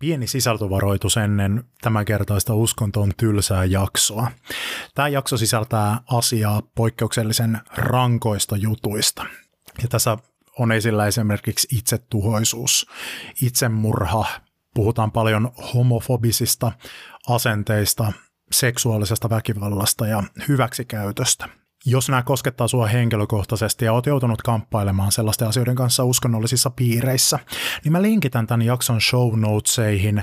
Pieni sisältövaroitus ennen tämänkertaista uskontoon tylsää jaksoa. Tämä jakso sisältää asiaa poikkeuksellisen rankoista jutuista. Ja tässä on esillä esimerkiksi itsetuhoisuus, itsemurha, puhutaan paljon homofobisista asenteista, seksuaalisesta väkivallasta ja hyväksikäytöstä – jos nämä koskettaa sinua henkilökohtaisesti ja olet joutunut kamppailemaan sellaisten asioiden kanssa uskonnollisissa piireissä, niin mä linkitän tämän jakson show notesihin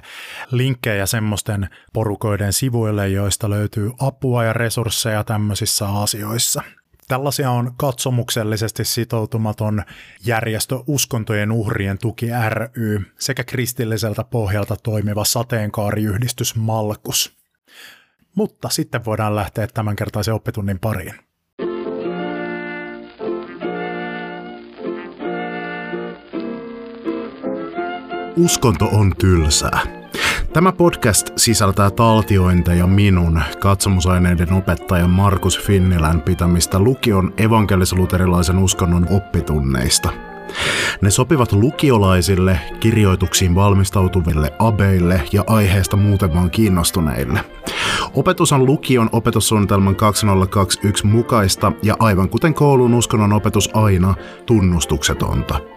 linkkejä semmoisten porukoiden sivuille, joista löytyy apua ja resursseja tämmöisissä asioissa. Tällaisia on katsomuksellisesti sitoutumaton järjestö Uskontojen uhrien tuki ry sekä kristilliseltä pohjalta toimiva sateenkaariyhdistys Malkus. Mutta sitten voidaan lähteä tämänkertaisen oppitunnin pariin. Uskonto on tylsää. Tämä podcast sisältää taltiointeja minun, katsomusaineiden opettajan Markus Finnilän pitämistä lukion evankelis-luterilaisen uskonnon oppitunneista. Ne sopivat lukiolaisille, kirjoituksiin valmistautuville abeille ja aiheesta muuten vaan kiinnostuneille. Opetus on lukion opetussuunnitelman 2021 mukaista ja aivan kuten koulun uskonnon opetus aina, tunnustuksetonta.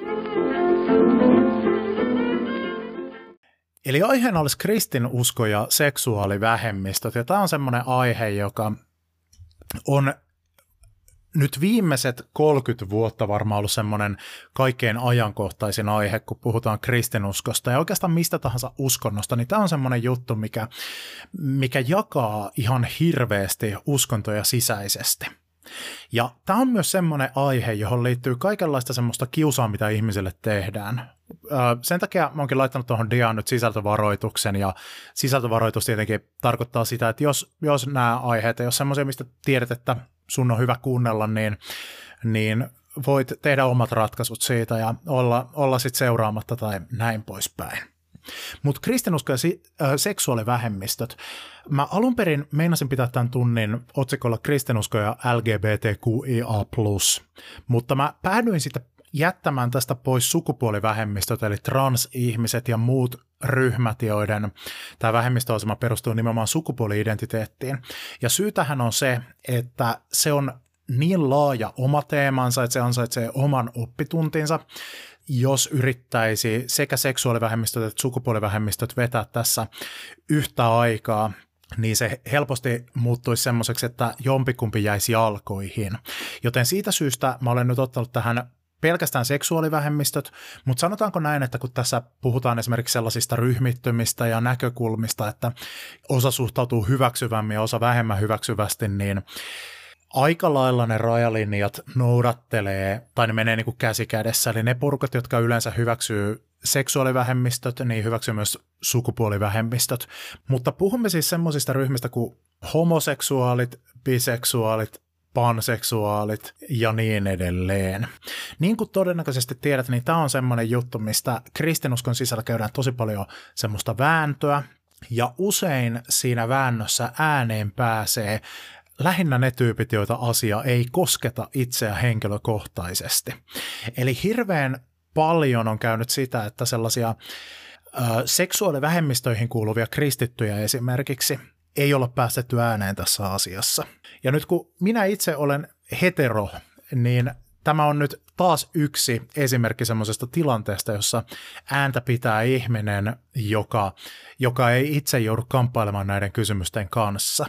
Eli aiheena olisi kristinusko ja seksuaalivähemmistöt, ja tämä on semmoinen aihe, joka on nyt viimeiset 30 vuotta varmaan ollut semmoinen kaikkein ajankohtaisin aihe, kun puhutaan kristinuskosta ja oikeastaan mistä tahansa uskonnosta, niin tämä on semmoinen juttu, mikä, mikä jakaa ihan hirveästi uskontoja sisäisesti. Ja tämä on myös semmoinen aihe, johon liittyy kaikenlaista semmoista kiusaa, mitä ihmisille tehdään. Sen takia mä oonkin laittanut tuohon diaan nyt sisältövaroituksen, ja sisältövaroitus tietenkin tarkoittaa sitä, että jos, jos nämä aiheet, jos semmoisia, mistä tiedät, että sun on hyvä kuunnella, niin, niin voit tehdä omat ratkaisut siitä ja olla, olla sitten seuraamatta tai näin poispäin. Mutta kristinusko ja si- äh, seksuaalivähemmistöt. Mä alun perin meinasin pitää tämän tunnin otsikolla kristinusko ja LGBTQIA+, mutta mä päädyin sitten jättämään tästä pois sukupuolivähemmistöt, eli transihmiset ja muut ryhmät, joiden tämä vähemmistöasema perustuu nimenomaan sukupuoli-identiteettiin. Ja syytähän on se, että se on niin laaja oma teemansa, että se ansaitsee oman oppituntinsa, jos yrittäisi sekä seksuaalivähemmistöt että sukupuolivähemmistöt vetää tässä yhtä aikaa, niin se helposti muuttuisi semmoiseksi, että jompikumpi jäisi jalkoihin. Joten siitä syystä mä olen nyt ottanut tähän pelkästään seksuaalivähemmistöt, mutta sanotaanko näin, että kun tässä puhutaan esimerkiksi sellaisista ryhmittymistä ja näkökulmista, että osa suhtautuu hyväksyvämmin ja osa vähemmän hyväksyvästi, niin aika lailla ne rajalinjat noudattelee, tai ne menee niin kuin käsi kädessä, eli ne porukat, jotka yleensä hyväksyy seksuaalivähemmistöt, niin hyväksyy myös sukupuolivähemmistöt. Mutta puhumme siis semmoisista ryhmistä kuin homoseksuaalit, biseksuaalit, panseksuaalit ja niin edelleen. Niin kuin todennäköisesti tiedät, niin tämä on semmoinen juttu, mistä kristinuskon sisällä käydään tosi paljon semmoista vääntöä, ja usein siinä väännössä ääneen pääsee lähinnä ne tyypit, joita asia ei kosketa itseä henkilökohtaisesti. Eli hirveän paljon on käynyt sitä, että sellaisia ö, seksuaalivähemmistöihin kuuluvia kristittyjä esimerkiksi ei olla päästetty ääneen tässä asiassa. Ja nyt kun minä itse olen hetero, niin tämä on nyt taas yksi esimerkki semmoisesta tilanteesta, jossa ääntä pitää ihminen, joka, joka ei itse joudu kamppailemaan näiden kysymysten kanssa.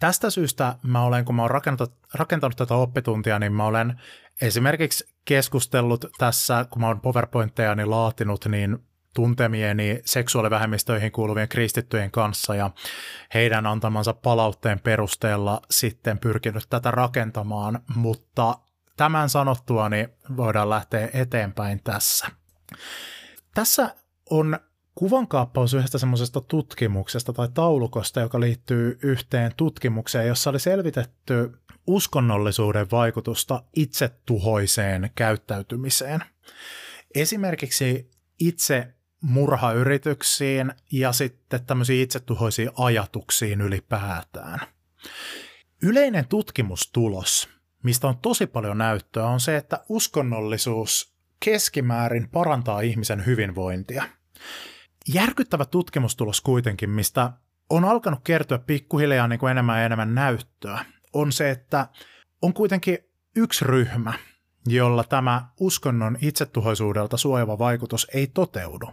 Tästä syystä mä olen, kun mä olen rakentanut, rakentanut tätä oppituntia, niin mä olen esimerkiksi keskustellut tässä, kun mä olen PowerPointteja laatinut, niin tuntemieni seksuaalivähemmistöihin kuuluvien kristittyjen kanssa ja heidän antamansa palautteen perusteella sitten pyrkinyt tätä rakentamaan, mutta tämän sanottua niin voidaan lähteä eteenpäin tässä. Tässä on kuvankaappaus yhdestä semmoisesta tutkimuksesta tai taulukosta, joka liittyy yhteen tutkimukseen, jossa oli selvitetty uskonnollisuuden vaikutusta itsetuhoiseen käyttäytymiseen. Esimerkiksi itse murhayrityksiin ja sitten tämmöisiin itsetuhoisiin ajatuksiin ylipäätään. Yleinen tutkimustulos, mistä on tosi paljon näyttöä, on se, että uskonnollisuus keskimäärin parantaa ihmisen hyvinvointia. Järkyttävä tutkimustulos kuitenkin, mistä on alkanut kertyä pikkuhiljaa niin kuin enemmän ja enemmän näyttöä, on se, että on kuitenkin yksi ryhmä, jolla tämä uskonnon itsetuhoisuudelta suojava vaikutus ei toteudu.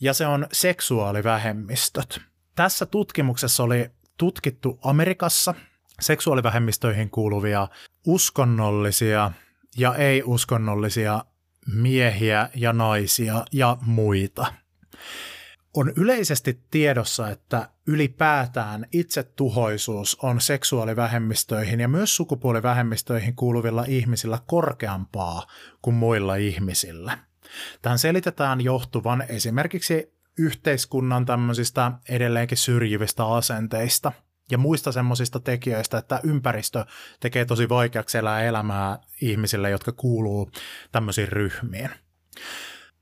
Ja se on seksuaalivähemmistöt. Tässä tutkimuksessa oli tutkittu Amerikassa seksuaalivähemmistöihin kuuluvia uskonnollisia ja ei-uskonnollisia miehiä ja naisia ja muita. On yleisesti tiedossa, että ylipäätään itsetuhoisuus on seksuaalivähemmistöihin ja myös sukupuolivähemmistöihin kuuluvilla ihmisillä korkeampaa kuin muilla ihmisillä. Tähän selitetään johtuvan esimerkiksi yhteiskunnan tämmöisistä edelleenkin syrjivistä asenteista ja muista semmoisista tekijöistä, että ympäristö tekee tosi vaikeaksi elää elämää ihmisille, jotka kuuluu tämmöisiin ryhmiin.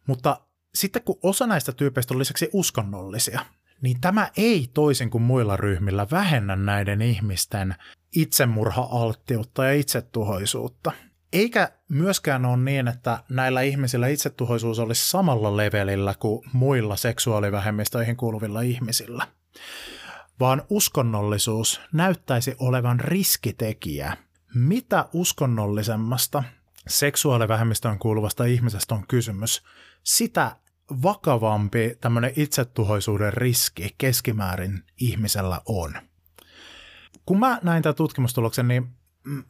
Mutta sitten kun osa näistä tyypeistä on lisäksi uskonnollisia, niin tämä ei toisin kuin muilla ryhmillä vähennä näiden ihmisten itsemurha-alttiutta ja itsetuhoisuutta. Eikä myöskään ole niin, että näillä ihmisillä itsetuhoisuus olisi samalla levelillä kuin muilla seksuaalivähemmistöihin kuuluvilla ihmisillä, vaan uskonnollisuus näyttäisi olevan riskitekijä. Mitä uskonnollisemmasta seksuaalivähemmistöön kuuluvasta ihmisestä on kysymys, sitä vakavampi tämmöinen itsetuhoisuuden riski keskimäärin ihmisellä on. Kun mä näin tämän tutkimustuloksen, niin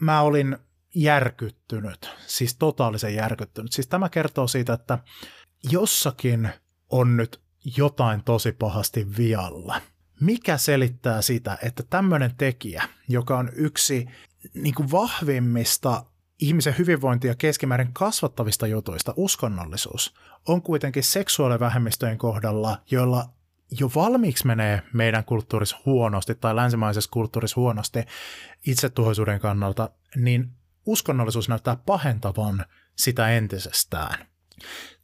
mä olin järkyttynyt, siis totaalisen järkyttynyt. Siis tämä kertoo siitä, että jossakin on nyt jotain tosi pahasti vialla. Mikä selittää sitä, että tämmöinen tekijä, joka on yksi niin kuin vahvimmista ihmisen hyvinvointia keskimäärin kasvattavista jutuista, uskonnollisuus, on kuitenkin seksuaalivähemmistöjen kohdalla, joilla jo valmiiksi menee meidän kulttuurissa huonosti tai länsimaisessa kulttuurissa huonosti itsetuhoisuuden kannalta, niin uskonnollisuus näyttää pahentavan sitä entisestään.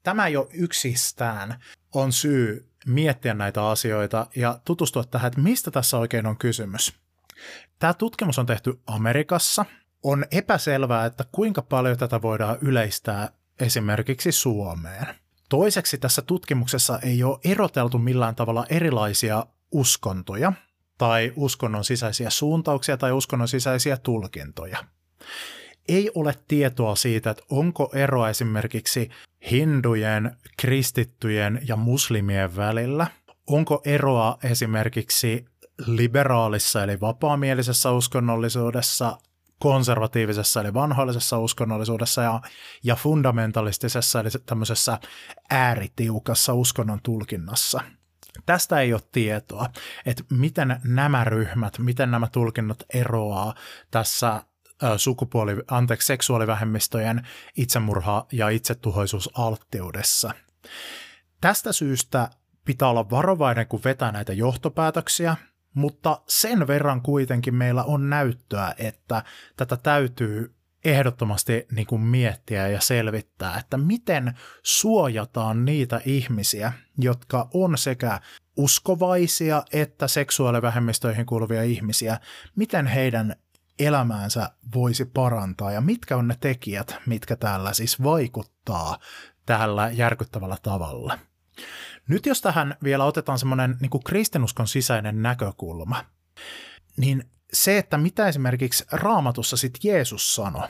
Tämä jo yksistään on syy miettiä näitä asioita ja tutustua tähän, että mistä tässä oikein on kysymys. Tämä tutkimus on tehty Amerikassa. On epäselvää, että kuinka paljon tätä voidaan yleistää esimerkiksi Suomeen. Toiseksi tässä tutkimuksessa ei ole eroteltu millään tavalla erilaisia uskontoja tai uskonnon sisäisiä suuntauksia tai uskonnon sisäisiä tulkintoja ei ole tietoa siitä, että onko ero esimerkiksi hindujen, kristittyjen ja muslimien välillä. Onko eroa esimerkiksi liberaalissa eli vapaamielisessä uskonnollisuudessa, konservatiivisessa eli vanhoillisessa uskonnollisuudessa ja, ja fundamentalistisessa eli tämmöisessä ääritiukassa uskonnon tulkinnassa. Tästä ei ole tietoa, että miten nämä ryhmät, miten nämä tulkinnat eroaa tässä sukupuoli, anteeksi, seksuaalivähemmistöjen itsemurha- ja itsetuhoisuusalttiudessa. Tästä syystä pitää olla varovainen, kun vetää näitä johtopäätöksiä, mutta sen verran kuitenkin meillä on näyttöä, että tätä täytyy ehdottomasti niin kuin miettiä ja selvittää, että miten suojataan niitä ihmisiä, jotka on sekä uskovaisia että seksuaalivähemmistöihin kuuluvia ihmisiä, miten heidän elämäänsä voisi parantaa ja mitkä on ne tekijät, mitkä täällä siis vaikuttaa tällä järkyttävällä tavalla. Nyt jos tähän vielä otetaan semmoinen niin kristinuskon sisäinen näkökulma, niin se, että mitä esimerkiksi raamatussa sitten Jeesus sanoi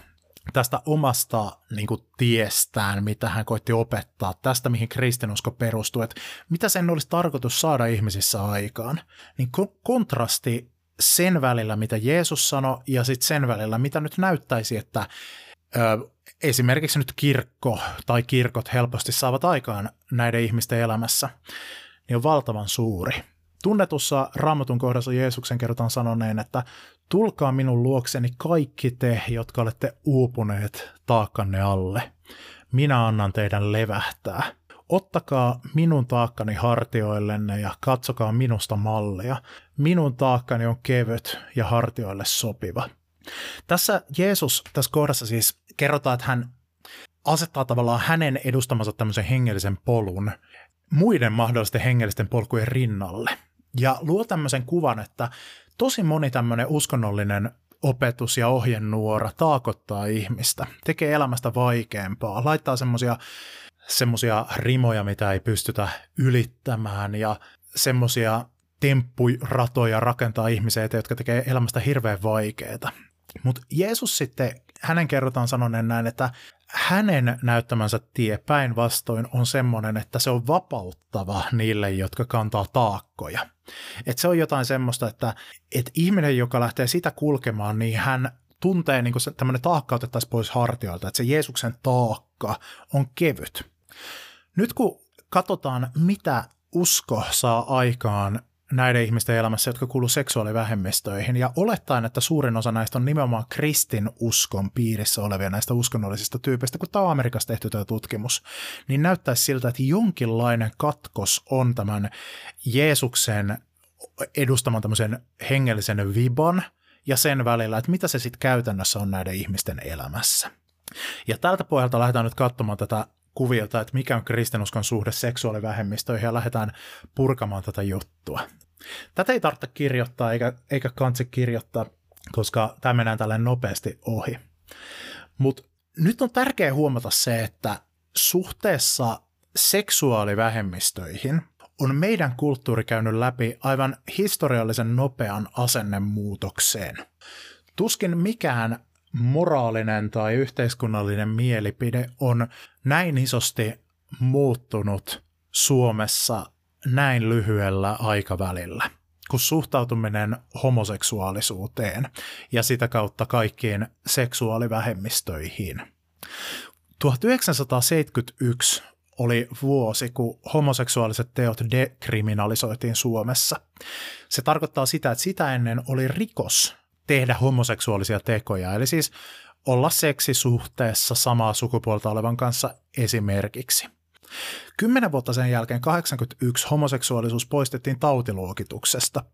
tästä omasta niin kuin, tiestään, mitä hän koitti opettaa, tästä mihin kristinusko perustuu, että mitä sen olisi tarkoitus saada ihmisissä aikaan, niin kontrasti sen välillä, mitä Jeesus sanoi, ja sitten sen välillä, mitä nyt näyttäisi, että ö, esimerkiksi nyt kirkko tai kirkot helposti saavat aikaan näiden ihmisten elämässä, niin on valtavan suuri. Tunnetussa raamatun kohdassa Jeesuksen kerrotaan sanoneen, että tulkaa minun luokseni kaikki te, jotka olette uupuneet taakkanne alle. Minä annan teidän levähtää. ottakaa minun taakkani hartioillenne ja katsokaa minusta mallia. Minun taakkani on kevyt ja hartioille sopiva. Tässä Jeesus, tässä kohdassa siis kerrotaan, että hän asettaa tavallaan hänen edustamansa tämmöisen hengellisen polun muiden mahdollisten hengellisten polkujen rinnalle. Ja luo tämmöisen kuvan, että tosi moni tämmöinen uskonnollinen opetus ja ohjenuora taakottaa ihmistä, tekee elämästä vaikeampaa, laittaa semmoisia semmoisia rimoja, mitä ei pystytä ylittämään ja semmoisia temppuratoja rakentaa ihmisiä, jotka tekee elämästä hirveän vaikeaa. Mutta Jeesus sitten, hänen kerrotaan sanoneen näin, että hänen näyttämänsä tie päinvastoin on semmoinen, että se on vapauttava niille, jotka kantaa taakkoja. Et se on jotain semmoista, että et ihminen, joka lähtee sitä kulkemaan, niin hän tuntee niin kuin tämmöinen taakka otettaisiin pois hartioilta, että se Jeesuksen taakka on kevyt. Nyt kun katsotaan, mitä usko saa aikaan näiden ihmisten elämässä, jotka kuuluu seksuaalivähemmistöihin, ja olettaen, että suurin osa näistä on nimenomaan kristin uskon piirissä olevia näistä uskonnollisista tyypeistä, kun tämä on Amerikassa tehty tämä tutkimus, niin näyttäisi siltä, että jonkinlainen katkos on tämän Jeesuksen edustaman tämmöisen hengellisen viban ja sen välillä, että mitä se sitten käytännössä on näiden ihmisten elämässä. Ja tältä pohjalta lähdetään nyt katsomaan tätä kuviota, että mikä on kristinuskon suhde seksuaalivähemmistöihin ja lähdetään purkamaan tätä juttua. Tätä ei tarvitse kirjoittaa eikä, eikä kansi kirjoittaa, koska tämä mennään tälle nopeasti ohi. Mutta nyt on tärkeää huomata se, että suhteessa seksuaalivähemmistöihin on meidän kulttuuri käynyt läpi aivan historiallisen nopean asennemuutokseen. Tuskin mikään moraalinen tai yhteiskunnallinen mielipide on näin isosti muuttunut Suomessa näin lyhyellä aikavälillä kuin suhtautuminen homoseksuaalisuuteen ja sitä kautta kaikkiin seksuaalivähemmistöihin. 1971 oli vuosi, kun homoseksuaaliset teot dekriminalisoitiin Suomessa. Se tarkoittaa sitä, että sitä ennen oli rikos tehdä homoseksuaalisia tekoja, eli siis olla seksisuhteessa samaa sukupuolta olevan kanssa esimerkiksi. Kymmenen vuotta sen jälkeen 81 homoseksuaalisuus poistettiin tautiluokituksesta.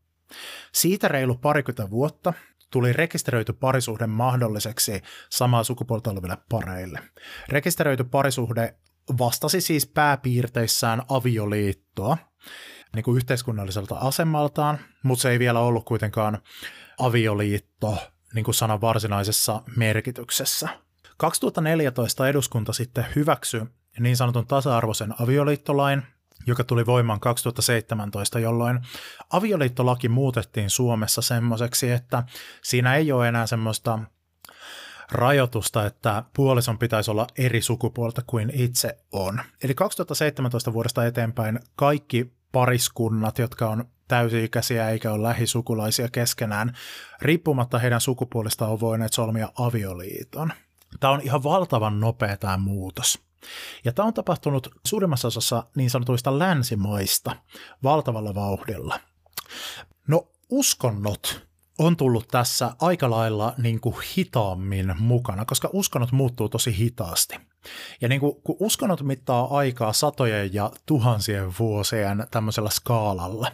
Siitä reilu parikymmentä vuotta tuli rekisteröity parisuhde mahdolliseksi samaa sukupuolta oleville pareille. Rekisteröity parisuhde vastasi siis pääpiirteissään avioliittoa niin kuin yhteiskunnalliselta asemaltaan, mutta se ei vielä ollut kuitenkaan avioliitto niin kuin sanan varsinaisessa merkityksessä. 2014 eduskunta sitten hyväksyi niin sanotun tasa-arvoisen avioliittolain, joka tuli voimaan 2017, jolloin avioliittolaki muutettiin Suomessa semmoiseksi, että siinä ei ole enää semmoista rajoitusta, että puolison pitäisi olla eri sukupuolta kuin itse on. Eli 2017 vuodesta eteenpäin kaikki pariskunnat, jotka on täysi-ikäisiä eikä ole lähisukulaisia keskenään, riippumatta heidän sukupuolista on voineet solmia avioliiton. Tämä on ihan valtavan nopea tämä muutos. Ja tämä on tapahtunut suurimmassa osassa niin sanotuista länsimaista valtavalla vauhdilla. No uskonnot on tullut tässä aika lailla niin kuin hitaammin mukana, koska uskonnot muuttuu tosi hitaasti. Ja niin kuin, kun uskonnot mittaa aikaa satojen ja tuhansien vuosien tämmöisellä skaalalla,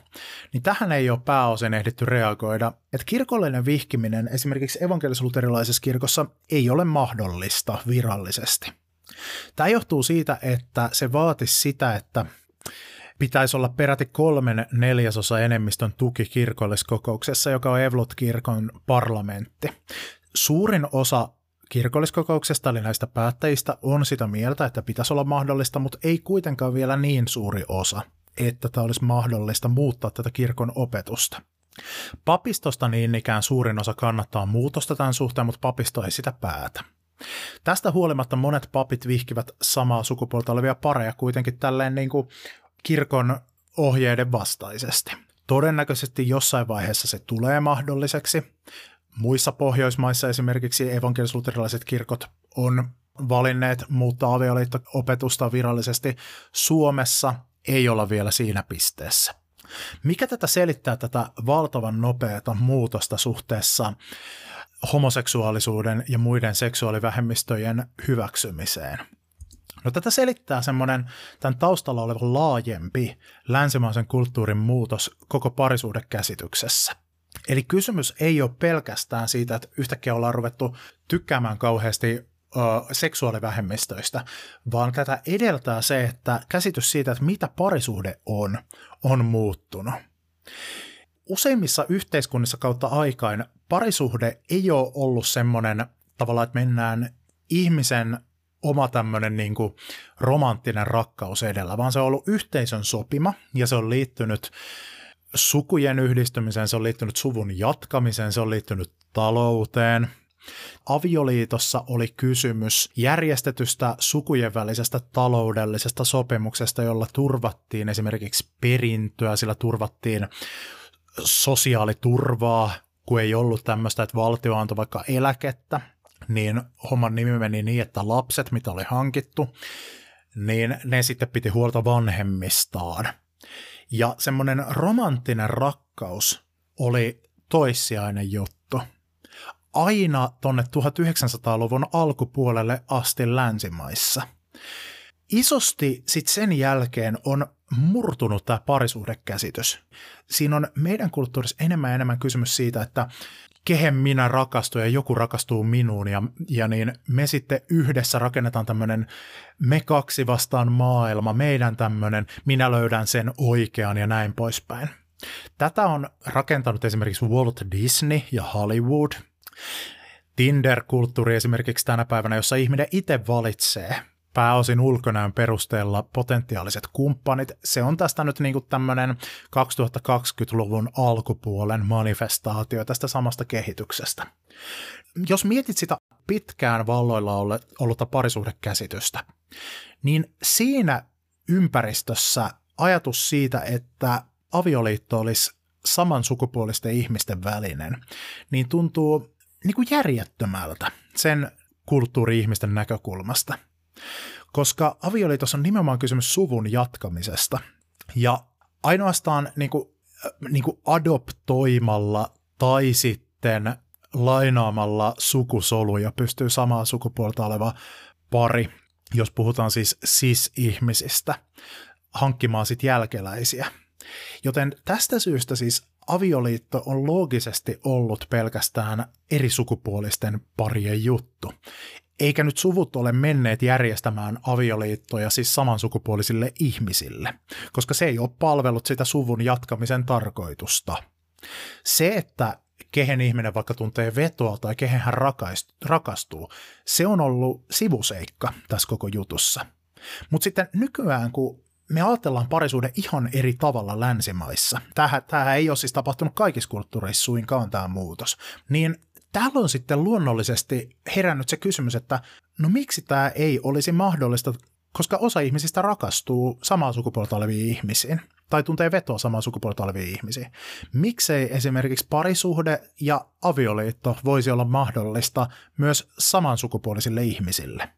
niin tähän ei ole pääosin ehditty reagoida, että kirkollinen vihkiminen esimerkiksi evankelis kirkossa ei ole mahdollista virallisesti. Tämä johtuu siitä, että se vaatisi sitä, että pitäisi olla peräti kolmen neljäsosa enemmistön tuki kirkolliskokouksessa, joka on Evlut-kirkon parlamentti. Suurin osa kirkolliskokouksesta, eli näistä päättäjistä, on sitä mieltä, että pitäisi olla mahdollista, mutta ei kuitenkaan vielä niin suuri osa, että tämä olisi mahdollista muuttaa tätä kirkon opetusta. Papistosta niin ikään suurin osa kannattaa muutosta tämän suhteen, mutta papisto ei sitä päätä. Tästä huolimatta monet papit vihkivät samaa sukupuolta olevia pareja kuitenkin tälleen niin kuin kirkon ohjeiden vastaisesti. Todennäköisesti jossain vaiheessa se tulee mahdolliseksi. Muissa Pohjoismaissa esimerkiksi evankelis kirkot on valinneet muuttaa avioliitto-opetusta virallisesti. Suomessa ei olla vielä siinä pisteessä. Mikä tätä selittää tätä valtavan nopeata muutosta suhteessa homoseksuaalisuuden ja muiden seksuaalivähemmistöjen hyväksymiseen? No tätä selittää semmoinen tämän taustalla oleva laajempi länsimaisen kulttuurin muutos koko parisuhdekäsityksessä. Eli kysymys ei ole pelkästään siitä, että yhtäkkiä ollaan ruvettu tykkäämään kauheasti seksuaalivähemmistöistä, vaan tätä edeltää se, että käsitys siitä, että mitä parisuhde on, on muuttunut. Useimmissa yhteiskunnissa kautta aikain parisuhde ei ole ollut semmoinen tavallaan, että mennään ihmisen oma tämmöinen niin kuin romanttinen rakkaus edellä, vaan se on ollut yhteisön sopima ja se on liittynyt sukujen yhdistymiseen, se on liittynyt suvun jatkamiseen, se on liittynyt talouteen. Avioliitossa oli kysymys järjestetystä sukujen välisestä taloudellisesta sopimuksesta, jolla turvattiin esimerkiksi perintöä, sillä turvattiin sosiaaliturvaa, kun ei ollut tämmöistä, että valtio antoi vaikka eläkettä, niin homman nimi meni niin, että lapset, mitä oli hankittu, niin ne sitten piti huolta vanhemmistaan. Ja semmoinen romanttinen rakkaus oli toissijainen juttu. Aina tonne 1900-luvun alkupuolelle asti länsimaissa. Isosti sitten sen jälkeen on murtunut tämä parisuhdekäsitys. Siinä on meidän kulttuurissa enemmän ja enemmän kysymys siitä, että kehen minä rakastun ja joku rakastuu minuun ja, ja niin me sitten yhdessä rakennetaan tämmöinen me kaksi vastaan maailma, meidän tämmöinen, minä löydän sen oikean ja näin poispäin. Tätä on rakentanut esimerkiksi Walt Disney ja Hollywood. Tinder-kulttuuri esimerkiksi tänä päivänä, jossa ihminen itse valitsee pääosin ulkonäön perusteella potentiaaliset kumppanit. Se on tästä nyt niin tämmöinen 2020-luvun alkupuolen manifestaatio tästä samasta kehityksestä. Jos mietit sitä pitkään valloilla ollutta parisuhdekäsitystä, niin siinä ympäristössä ajatus siitä, että avioliitto olisi samansukupuolisten ihmisten välinen, niin tuntuu niin kuin järjettömältä sen kulttuuri-ihmisten näkökulmasta – koska avioliitossa on nimenomaan kysymys suvun jatkamisesta. Ja ainoastaan niin kuin, äh, niin kuin adoptoimalla tai sitten lainaamalla sukusoluja pystyy samaa sukupuolta oleva pari, jos puhutaan siis cis-ihmisistä, hankkimaan sitten jälkeläisiä. Joten tästä syystä siis avioliitto on loogisesti ollut pelkästään eri sukupuolisten parien juttu eikä nyt suvut ole menneet järjestämään avioliittoja siis samansukupuolisille ihmisille, koska se ei ole palvellut sitä suvun jatkamisen tarkoitusta. Se, että kehen ihminen vaikka tuntee vetoa tai kehen hän rakastuu, se on ollut sivuseikka tässä koko jutussa. Mutta sitten nykyään, kun me ajatellaan parisuuden ihan eri tavalla länsimaissa, tämähän, tämähän ei ole siis tapahtunut kaikissa kulttuureissa suinkaan tämä muutos, niin täällä on sitten luonnollisesti herännyt se kysymys, että no miksi tämä ei olisi mahdollista, koska osa ihmisistä rakastuu samaa sukupuolta oleviin ihmisiin tai tuntee vetoa samaa sukupuolta oleviin ihmisiin. Miksei esimerkiksi parisuhde ja avioliitto voisi olla mahdollista myös samansukupuolisille ihmisille?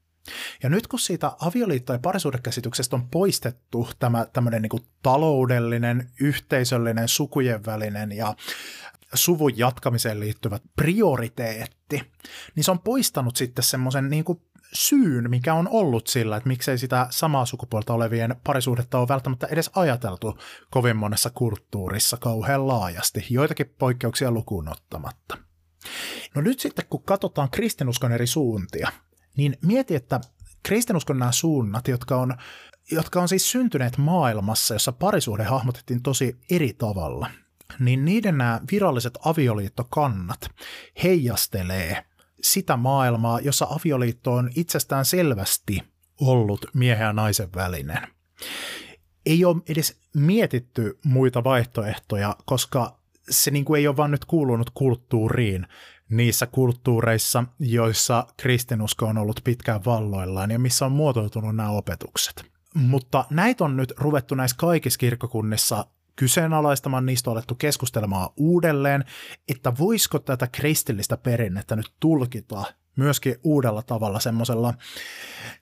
Ja nyt kun siitä avioliitto- ja parisuhdekäsityksestä on poistettu tämä tämmöinen niin taloudellinen, yhteisöllinen, sukujen välinen ja suvun jatkamiseen liittyvä prioriteetti, niin se on poistanut sitten semmoisen niin syyn, mikä on ollut sillä, että miksei sitä samaa sukupuolta olevien parisuhdetta ole välttämättä edes ajateltu kovin monessa kulttuurissa kauhean laajasti, joitakin poikkeuksia lukuun ottamatta. No nyt sitten kun katsotaan kristinuskon eri suuntia, niin mieti, että kristinuskon nämä suunnat, jotka on, jotka on siis syntyneet maailmassa, jossa parisuhde hahmotettiin tosi eri tavalla, niin niiden nämä viralliset avioliittokannat heijastelee sitä maailmaa, jossa avioliitto on itsestään selvästi ollut miehen ja naisen välinen. Ei ole edes mietitty muita vaihtoehtoja, koska se niin kuin ei ole vaan nyt kuulunut kulttuuriin niissä kulttuureissa, joissa kristinusko on ollut pitkään valloillaan ja missä on muotoutunut nämä opetukset. Mutta näitä on nyt ruvettu näissä kaikissa kirkkokunnissa kyseenalaistamaan, niistä on alettu keskustelemaan uudelleen, että voisiko tätä kristillistä perinnettä nyt tulkita myöskin uudella tavalla semmoisella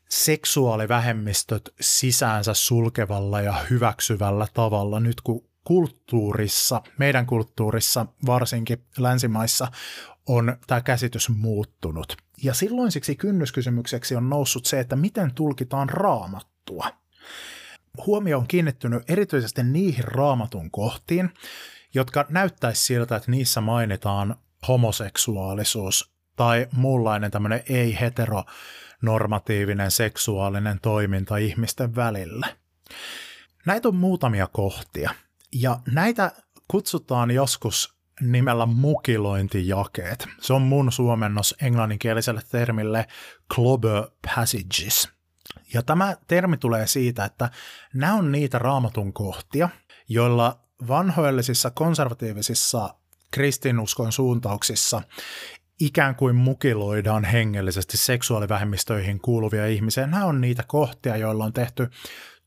seksuaalivähemmistöt sisäänsä sulkevalla ja hyväksyvällä tavalla nyt kun kulttuurissa, meidän kulttuurissa varsinkin länsimaissa on tämä käsitys muuttunut. Ja silloisiksi kynnyskysymykseksi on noussut se, että miten tulkitaan raamattua. Huomio on kiinnittynyt erityisesti niihin raamatun kohtiin, jotka näyttäisi siltä, että niissä mainitaan homoseksuaalisuus tai muunlainen tämmöinen ei-heteronormatiivinen seksuaalinen toiminta ihmisten välillä. Näitä on muutamia kohtia, ja näitä kutsutaan joskus nimellä mukilointijakeet. Se on mun suomennos englanninkieliselle termille clobber passages. Ja tämä termi tulee siitä, että nämä on niitä raamatun kohtia, joilla vanhoillisissa konservatiivisissa kristinuskon suuntauksissa ikään kuin mukiloidaan hengellisesti seksuaalivähemmistöihin kuuluvia ihmisiä. Nämä on niitä kohtia, joilla on tehty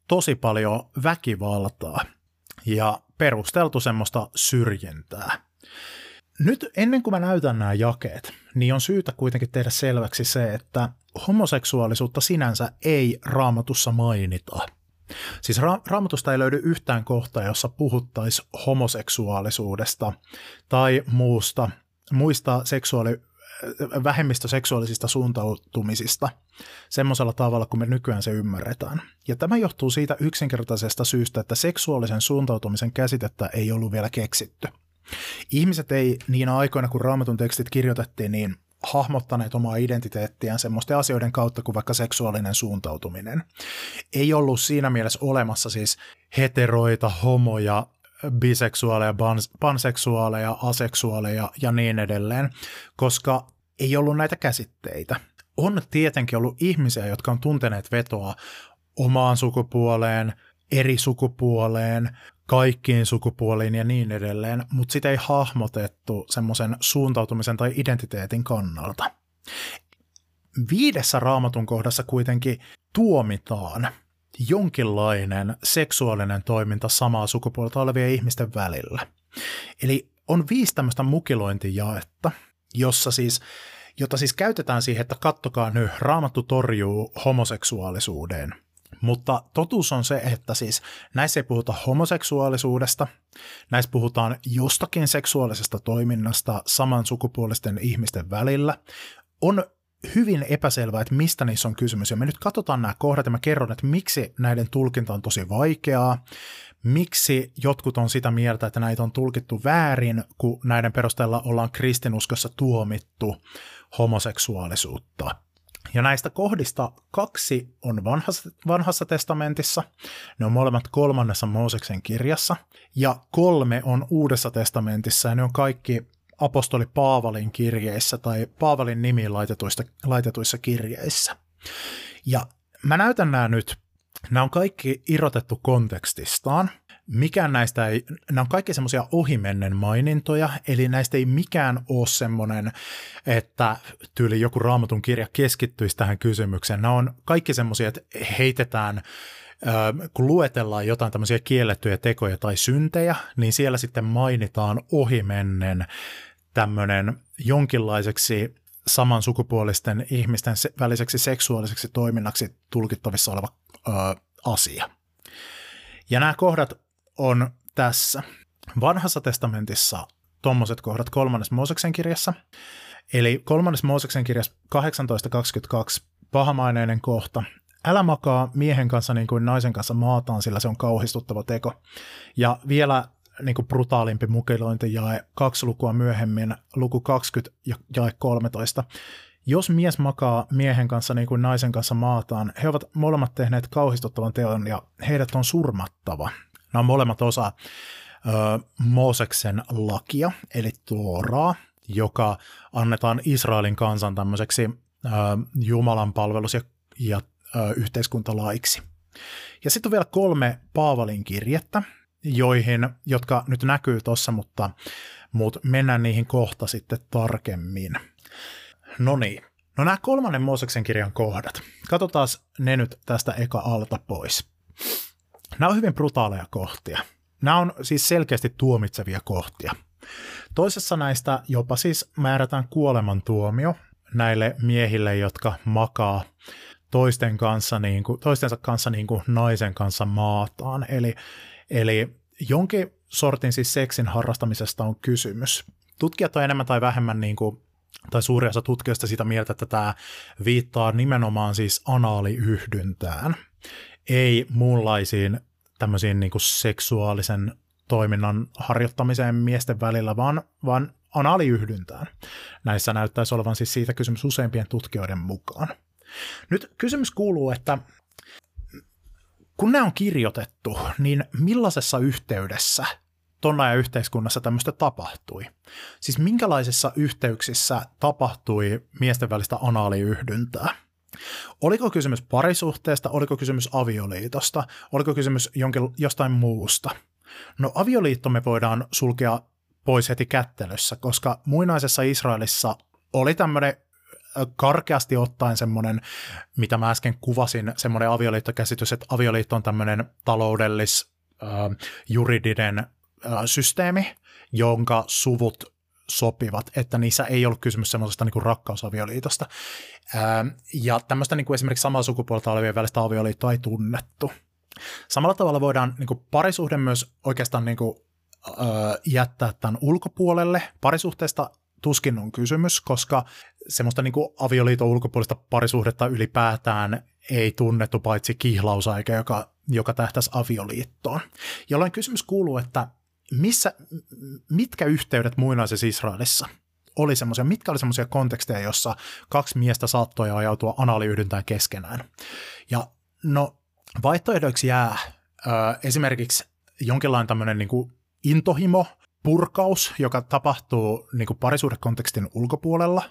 tosi paljon väkivaltaa ja perusteltu semmoista syrjintää. Nyt ennen kuin mä näytän nämä jakeet, niin on syytä kuitenkin tehdä selväksi se, että homoseksuaalisuutta sinänsä ei raamatussa mainita. Siis ra- raamatusta ei löydy yhtään kohtaa, jossa puhuttaisiin homoseksuaalisuudesta tai muusta, muista seksuaali- vähemmistöseksuaalisista suuntautumisista semmoisella tavalla, kun me nykyään se ymmärretään. Ja tämä johtuu siitä yksinkertaisesta syystä, että seksuaalisen suuntautumisen käsitettä ei ollut vielä keksitty. Ihmiset ei niin aikoina, kun raamatun tekstit kirjoitettiin, niin hahmottaneet omaa identiteettiään semmoisten asioiden kautta kuin vaikka seksuaalinen suuntautuminen. Ei ollut siinä mielessä olemassa siis heteroita, homoja, biseksuaaleja, panseksuaaleja, aseksuaaleja ja niin edelleen, koska ei ollut näitä käsitteitä. On tietenkin ollut ihmisiä, jotka on tunteneet vetoa omaan sukupuoleen, eri sukupuoleen, kaikkiin sukupuoliin ja niin edelleen, mutta sitä ei hahmotettu semmoisen suuntautumisen tai identiteetin kannalta. Viidessä raamatun kohdassa kuitenkin tuomitaan jonkinlainen seksuaalinen toiminta samaa sukupuolta olevien ihmisten välillä. Eli on viisi tämmöistä mukilointijaetta, jossa siis, jota siis käytetään siihen, että kattokaa nyt, raamattu torjuu homoseksuaalisuuden – mutta totuus on se, että siis näissä ei puhuta homoseksuaalisuudesta, näissä puhutaan jostakin seksuaalisesta toiminnasta samansukupuolisten ihmisten välillä. On hyvin epäselvää, että mistä niissä on kysymys. Ja me nyt katsotaan nämä kohdat ja mä kerron, että miksi näiden tulkinta on tosi vaikeaa, miksi jotkut on sitä mieltä, että näitä on tulkittu väärin, kun näiden perusteella ollaan kristinuskossa tuomittu homoseksuaalisuutta. Ja näistä kohdista kaksi on vanhassa, vanhassa testamentissa, ne on molemmat kolmannessa Mooseksen kirjassa, ja kolme on uudessa testamentissa, ja ne on kaikki apostoli Paavalin kirjeissä tai Paavalin nimiin laitetuissa, laitetuissa kirjeissä. Ja mä näytän nämä nyt. Nämä on kaikki irrotettu kontekstistaan, mikään näistä ei, nämä on kaikki semmoisia ohimennen mainintoja, eli näistä ei mikään ole semmoinen, että tyyli joku raamatun kirja keskittyisi tähän kysymykseen. Nämä on kaikki semmoisia, että heitetään kun luetellaan jotain tämmöisiä kiellettyjä tekoja tai syntejä, niin siellä sitten mainitaan ohimennen tämmöinen jonkinlaiseksi samansukupuolisten ihmisten väliseksi seksuaaliseksi toiminnaksi tulkittavissa oleva ö, asia. Ja nämä kohdat on tässä. Vanhassa testamentissa tuommoiset kohdat kolmannes Mooseksen kirjassa. Eli kolmannes Mooseksen kirjassa 18.22 pahamaineinen kohta. Älä makaa miehen kanssa niin kuin naisen kanssa maataan, sillä se on kauhistuttava teko. Ja vielä niin kuin brutaalimpi mukilointi jae kaksi lukua myöhemmin, luku 20 ja jae 13. Jos mies makaa miehen kanssa niin kuin naisen kanssa maataan, he ovat molemmat tehneet kauhistuttavan teon ja heidät on surmattava. Nämä on molemmat osa ö, Mooseksen lakia, eli Tooraa, joka annetaan Israelin kansan tämmöiseksi ö, Jumalan palvelus- ja, ja ö, yhteiskuntalaiksi. Ja sitten on vielä kolme Paavalin kirjettä, joihin, jotka nyt näkyy tuossa, mutta, mutta mennään niihin kohta sitten tarkemmin. No niin, no nämä kolmannen Mooseksen kirjan kohdat. Katsotaan ne nyt tästä eka alta pois. Nämä on hyvin brutaaleja kohtia. Nämä on siis selkeästi tuomitsevia kohtia. Toisessa näistä jopa siis määrätään kuolemantuomio näille miehille, jotka makaa toisten kanssa, niin kuin, toistensa kanssa niin kuin naisen kanssa maataan. Eli, eli jonkin sortin siis seksin harrastamisesta on kysymys. Tutkijat on enemmän tai vähemmän niin kuin tai suuri osa tutkijoista sitä mieltä, että tämä viittaa nimenomaan siis anaaliyhdyntään, ei muunlaisiin tämmöisiin niin kuin seksuaalisen toiminnan harjoittamiseen miesten välillä, vaan, vaan anaaliyhdyntään. Näissä näyttäisi olevan siis siitä kysymys useimpien tutkijoiden mukaan. Nyt kysymys kuuluu, että kun nämä on kirjoitettu, niin millaisessa yhteydessä tonna ja yhteiskunnassa tämmöistä tapahtui? Siis minkälaisissa yhteyksissä tapahtui miesten välistä anaaliyhdyntää? Oliko kysymys parisuhteesta, oliko kysymys avioliitosta, oliko kysymys jonkin, jostain muusta? No avioliitto me voidaan sulkea pois heti kättelyssä, koska muinaisessa Israelissa oli tämmöinen karkeasti ottaen semmoinen, mitä mä äsken kuvasin, semmoinen avioliittokäsitys, että avioliitto on tämmöinen taloudellis, juridinen systeemi, jonka suvut sopivat, että niissä ei ollut kysymys semmoisesta niin rakkausavioliitosta. Ja tämmöistä niin kuin esimerkiksi samaa sukupuolta olevien välistä avioliittoa ei tunnettu. Samalla tavalla voidaan niin kuin parisuhde myös oikeastaan niin kuin, ää, jättää tämän ulkopuolelle. Parisuhteesta tuskin on kysymys, koska semmoista niin avioliiton ulkopuolista parisuhdetta ylipäätään ei tunnettu paitsi kihlausaika, joka, joka tähtäisi avioliittoon. Jolloin kysymys kuuluu, että missä, mitkä yhteydet muinaisessa Israelissa oli semmoisia, mitkä oli semmoisia konteksteja, jossa kaksi miestä saattoi ajautua anaaliyhdyntään keskenään. Ja no, vaihtoehdoiksi jää ö, esimerkiksi jonkinlainen tämmöinen niin kuin intohimo, purkaus, joka tapahtuu niin kuin parisuhdekontekstin ulkopuolella.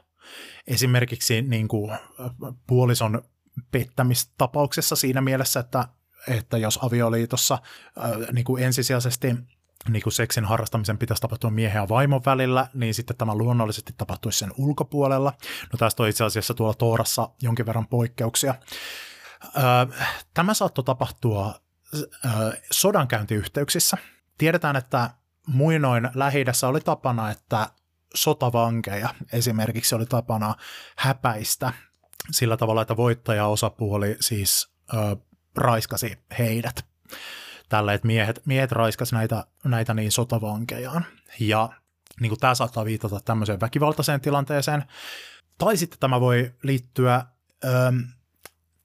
Esimerkiksi niin kuin puolison pettämistapauksessa siinä mielessä, että, että jos avioliitossa niin kuin ensisijaisesti niin kuin seksin harrastamisen pitäisi tapahtua miehen ja vaimon välillä, niin sitten tämä luonnollisesti tapahtuisi sen ulkopuolella. No tästä on itse asiassa tuolla Toorassa jonkin verran poikkeuksia. Tämä saattoi tapahtua sodankäyntiyhteyksissä. Tiedetään, että muinoin lähi oli tapana, että sotavankeja esimerkiksi oli tapana häpäistä sillä tavalla, että voittajaosapuoli siis ö, raiskasi heidät tälle, että miehet, miehet raiskas näitä, näitä niin sotavankejaan. Ja niin kuin tämä saattaa viitata tämmöiseen väkivaltaiseen tilanteeseen. Tai sitten tämä voi liittyä ö,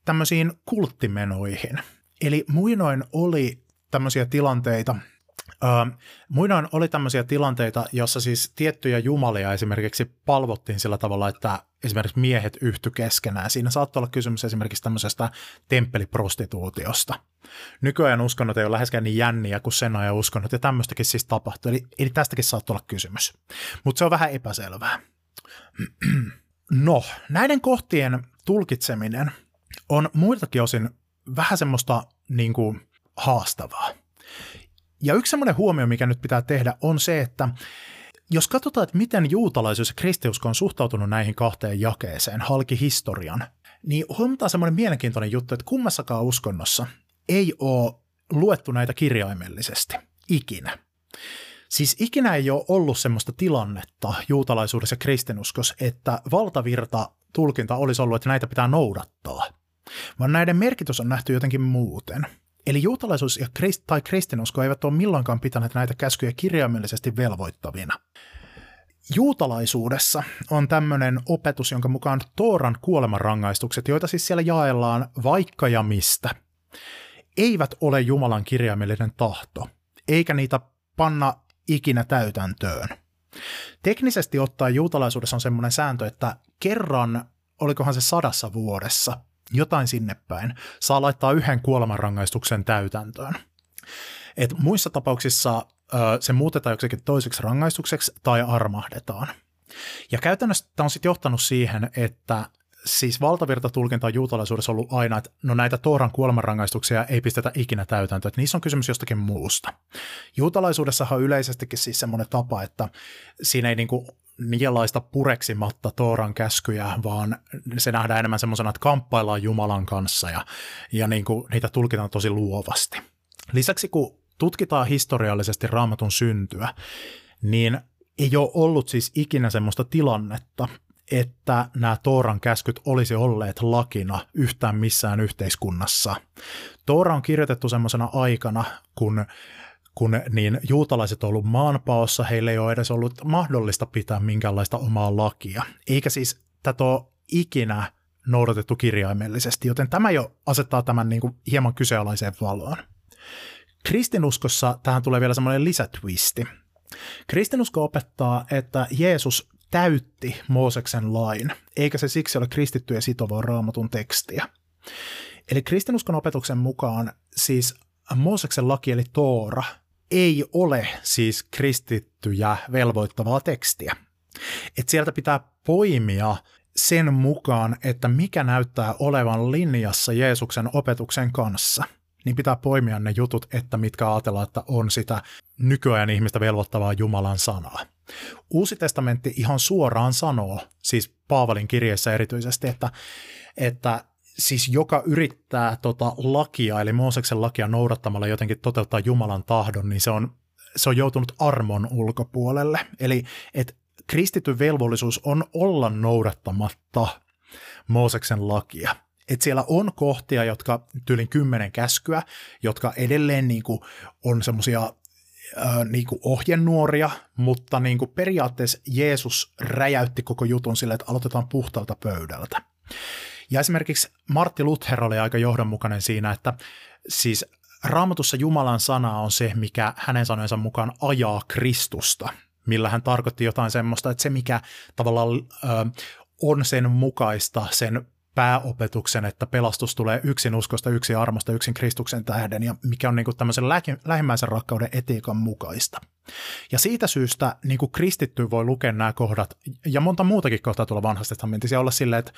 tämmöisiin kulttimenoihin. Eli muinoin oli tämmöisiä tilanteita, ö, muinoin oli tämmöisiä tilanteita, jossa siis tiettyjä jumalia esimerkiksi palvottiin sillä tavalla, että esimerkiksi miehet yhty keskenään. Siinä saattoi olla kysymys esimerkiksi tämmöisestä temppeliprostituutiosta. Nykyajan uskonnot ei ole läheskään niin jänniä kuin sen ajan uskonnot, ja tämmöistäkin siis tapahtuu. Eli, eli tästäkin saattaa olla kysymys. Mutta se on vähän epäselvää. No, näiden kohtien tulkitseminen on muiltakin osin vähän semmoista niin kuin, haastavaa. Ja yksi semmoinen huomio, mikä nyt pitää tehdä, on se, että jos katsotaan, että miten juutalaisuus ja kristiusko on suhtautunut näihin kahteen jakeeseen halki historian, niin huomataan semmoinen mielenkiintoinen juttu, että kummassakaan uskonnossa ei ole luettu näitä kirjaimellisesti. Ikinä. Siis ikinä ei ole ollut semmoista tilannetta juutalaisuudessa ja kristinuskossa, että valtavirta tulkinta olisi ollut, että näitä pitää noudattaa, vaan näiden merkitys on nähty jotenkin muuten – Eli juutalaisuus ja krist- tai kristinusko eivät ole milloinkaan pitäneet näitä käskyjä kirjaimellisesti velvoittavina. Juutalaisuudessa on tämmöinen opetus, jonka mukaan Tooran kuolemanrangaistukset, joita siis siellä jaellaan vaikka ja mistä, eivät ole Jumalan kirjaimellinen tahto, eikä niitä panna ikinä täytäntöön. Teknisesti ottaen juutalaisuudessa on semmoinen sääntö, että kerran, olikohan se sadassa vuodessa, jotain sinne päin, saa laittaa yhden kuolemanrangaistuksen täytäntöön. Et muissa tapauksissa ö, se muutetaan joksikin toiseksi rangaistukseksi tai armahdetaan. Ja käytännössä tämä on sitten johtanut siihen, että siis valtavirtatulkinta on juutalaisuudessa ollut aina, että no näitä Tooran kuolemanrangaistuksia ei pistetä ikinä täytäntöön, että niissä on kysymys jostakin muusta. Juutalaisuudessahan on yleisestikin siis semmoinen tapa, että siinä ei niinku nielaista pureksimatta Tooran käskyjä, vaan se nähdään enemmän semmoisena, että kamppaillaan Jumalan kanssa ja, ja niin kuin niitä tulkitaan tosi luovasti. Lisäksi kun tutkitaan historiallisesti raamatun syntyä, niin ei ole ollut siis ikinä semmoista tilannetta, että nämä Tooran käskyt olisi olleet lakina yhtään missään yhteiskunnassa. Toora on kirjoitettu semmoisena aikana, kun kun niin juutalaiset on ollut maanpaossa, heille ei ole edes ollut mahdollista pitää minkäänlaista omaa lakia. Eikä siis tätä ole ikinä noudatettu kirjaimellisesti, joten tämä jo asettaa tämän niin kuin hieman kyseenalaiseen valoon. Kristinuskossa tähän tulee vielä semmoinen lisätwisti. Kristinusko opettaa, että Jeesus täytti Mooseksen lain, eikä se siksi ole kristittyjä sitovaa raamatun tekstiä. Eli kristinuskon opetuksen mukaan siis Mooseksen laki eli Toora ei ole siis kristittyjä velvoittavaa tekstiä. Et sieltä pitää poimia sen mukaan, että mikä näyttää olevan linjassa Jeesuksen opetuksen kanssa, niin pitää poimia ne jutut, että mitkä ajatellaan, että on sitä nykyajan ihmistä velvoittavaa Jumalan sanaa. Uusi testamentti ihan suoraan sanoo, siis Paavalin kirjeessä erityisesti, että, että siis joka yrittää tota lakia, eli Mooseksen lakia noudattamalla jotenkin toteuttaa Jumalan tahdon, niin se on, se on joutunut armon ulkopuolelle. Eli että kristityn velvollisuus on olla noudattamatta Mooseksen lakia. Et siellä on kohtia, jotka tyylin kymmenen käskyä, jotka edelleen niin kuin, on semmoisia niin ohjenuoria, mutta niin kuin periaatteessa Jeesus räjäytti koko jutun sille, että aloitetaan puhtaalta pöydältä. Ja esimerkiksi Martti Luther oli aika johdonmukainen siinä, että siis raamatussa Jumalan sana on se, mikä hänen sanojensa mukaan ajaa Kristusta, millä hän tarkoitti jotain semmoista, että se mikä tavallaan ö, on sen mukaista, sen pääopetuksen, että pelastus tulee yksin uskosta, yksin armosta, yksin Kristuksen tähden, ja mikä on niin kuin tämmöisen lähimmäisen rakkauden etiikan mukaista. Ja siitä syystä niin kuin kristitty voi lukea nämä kohdat, ja monta muutakin kohtaa tuolla vanhasta testamentissa, olla silleen, että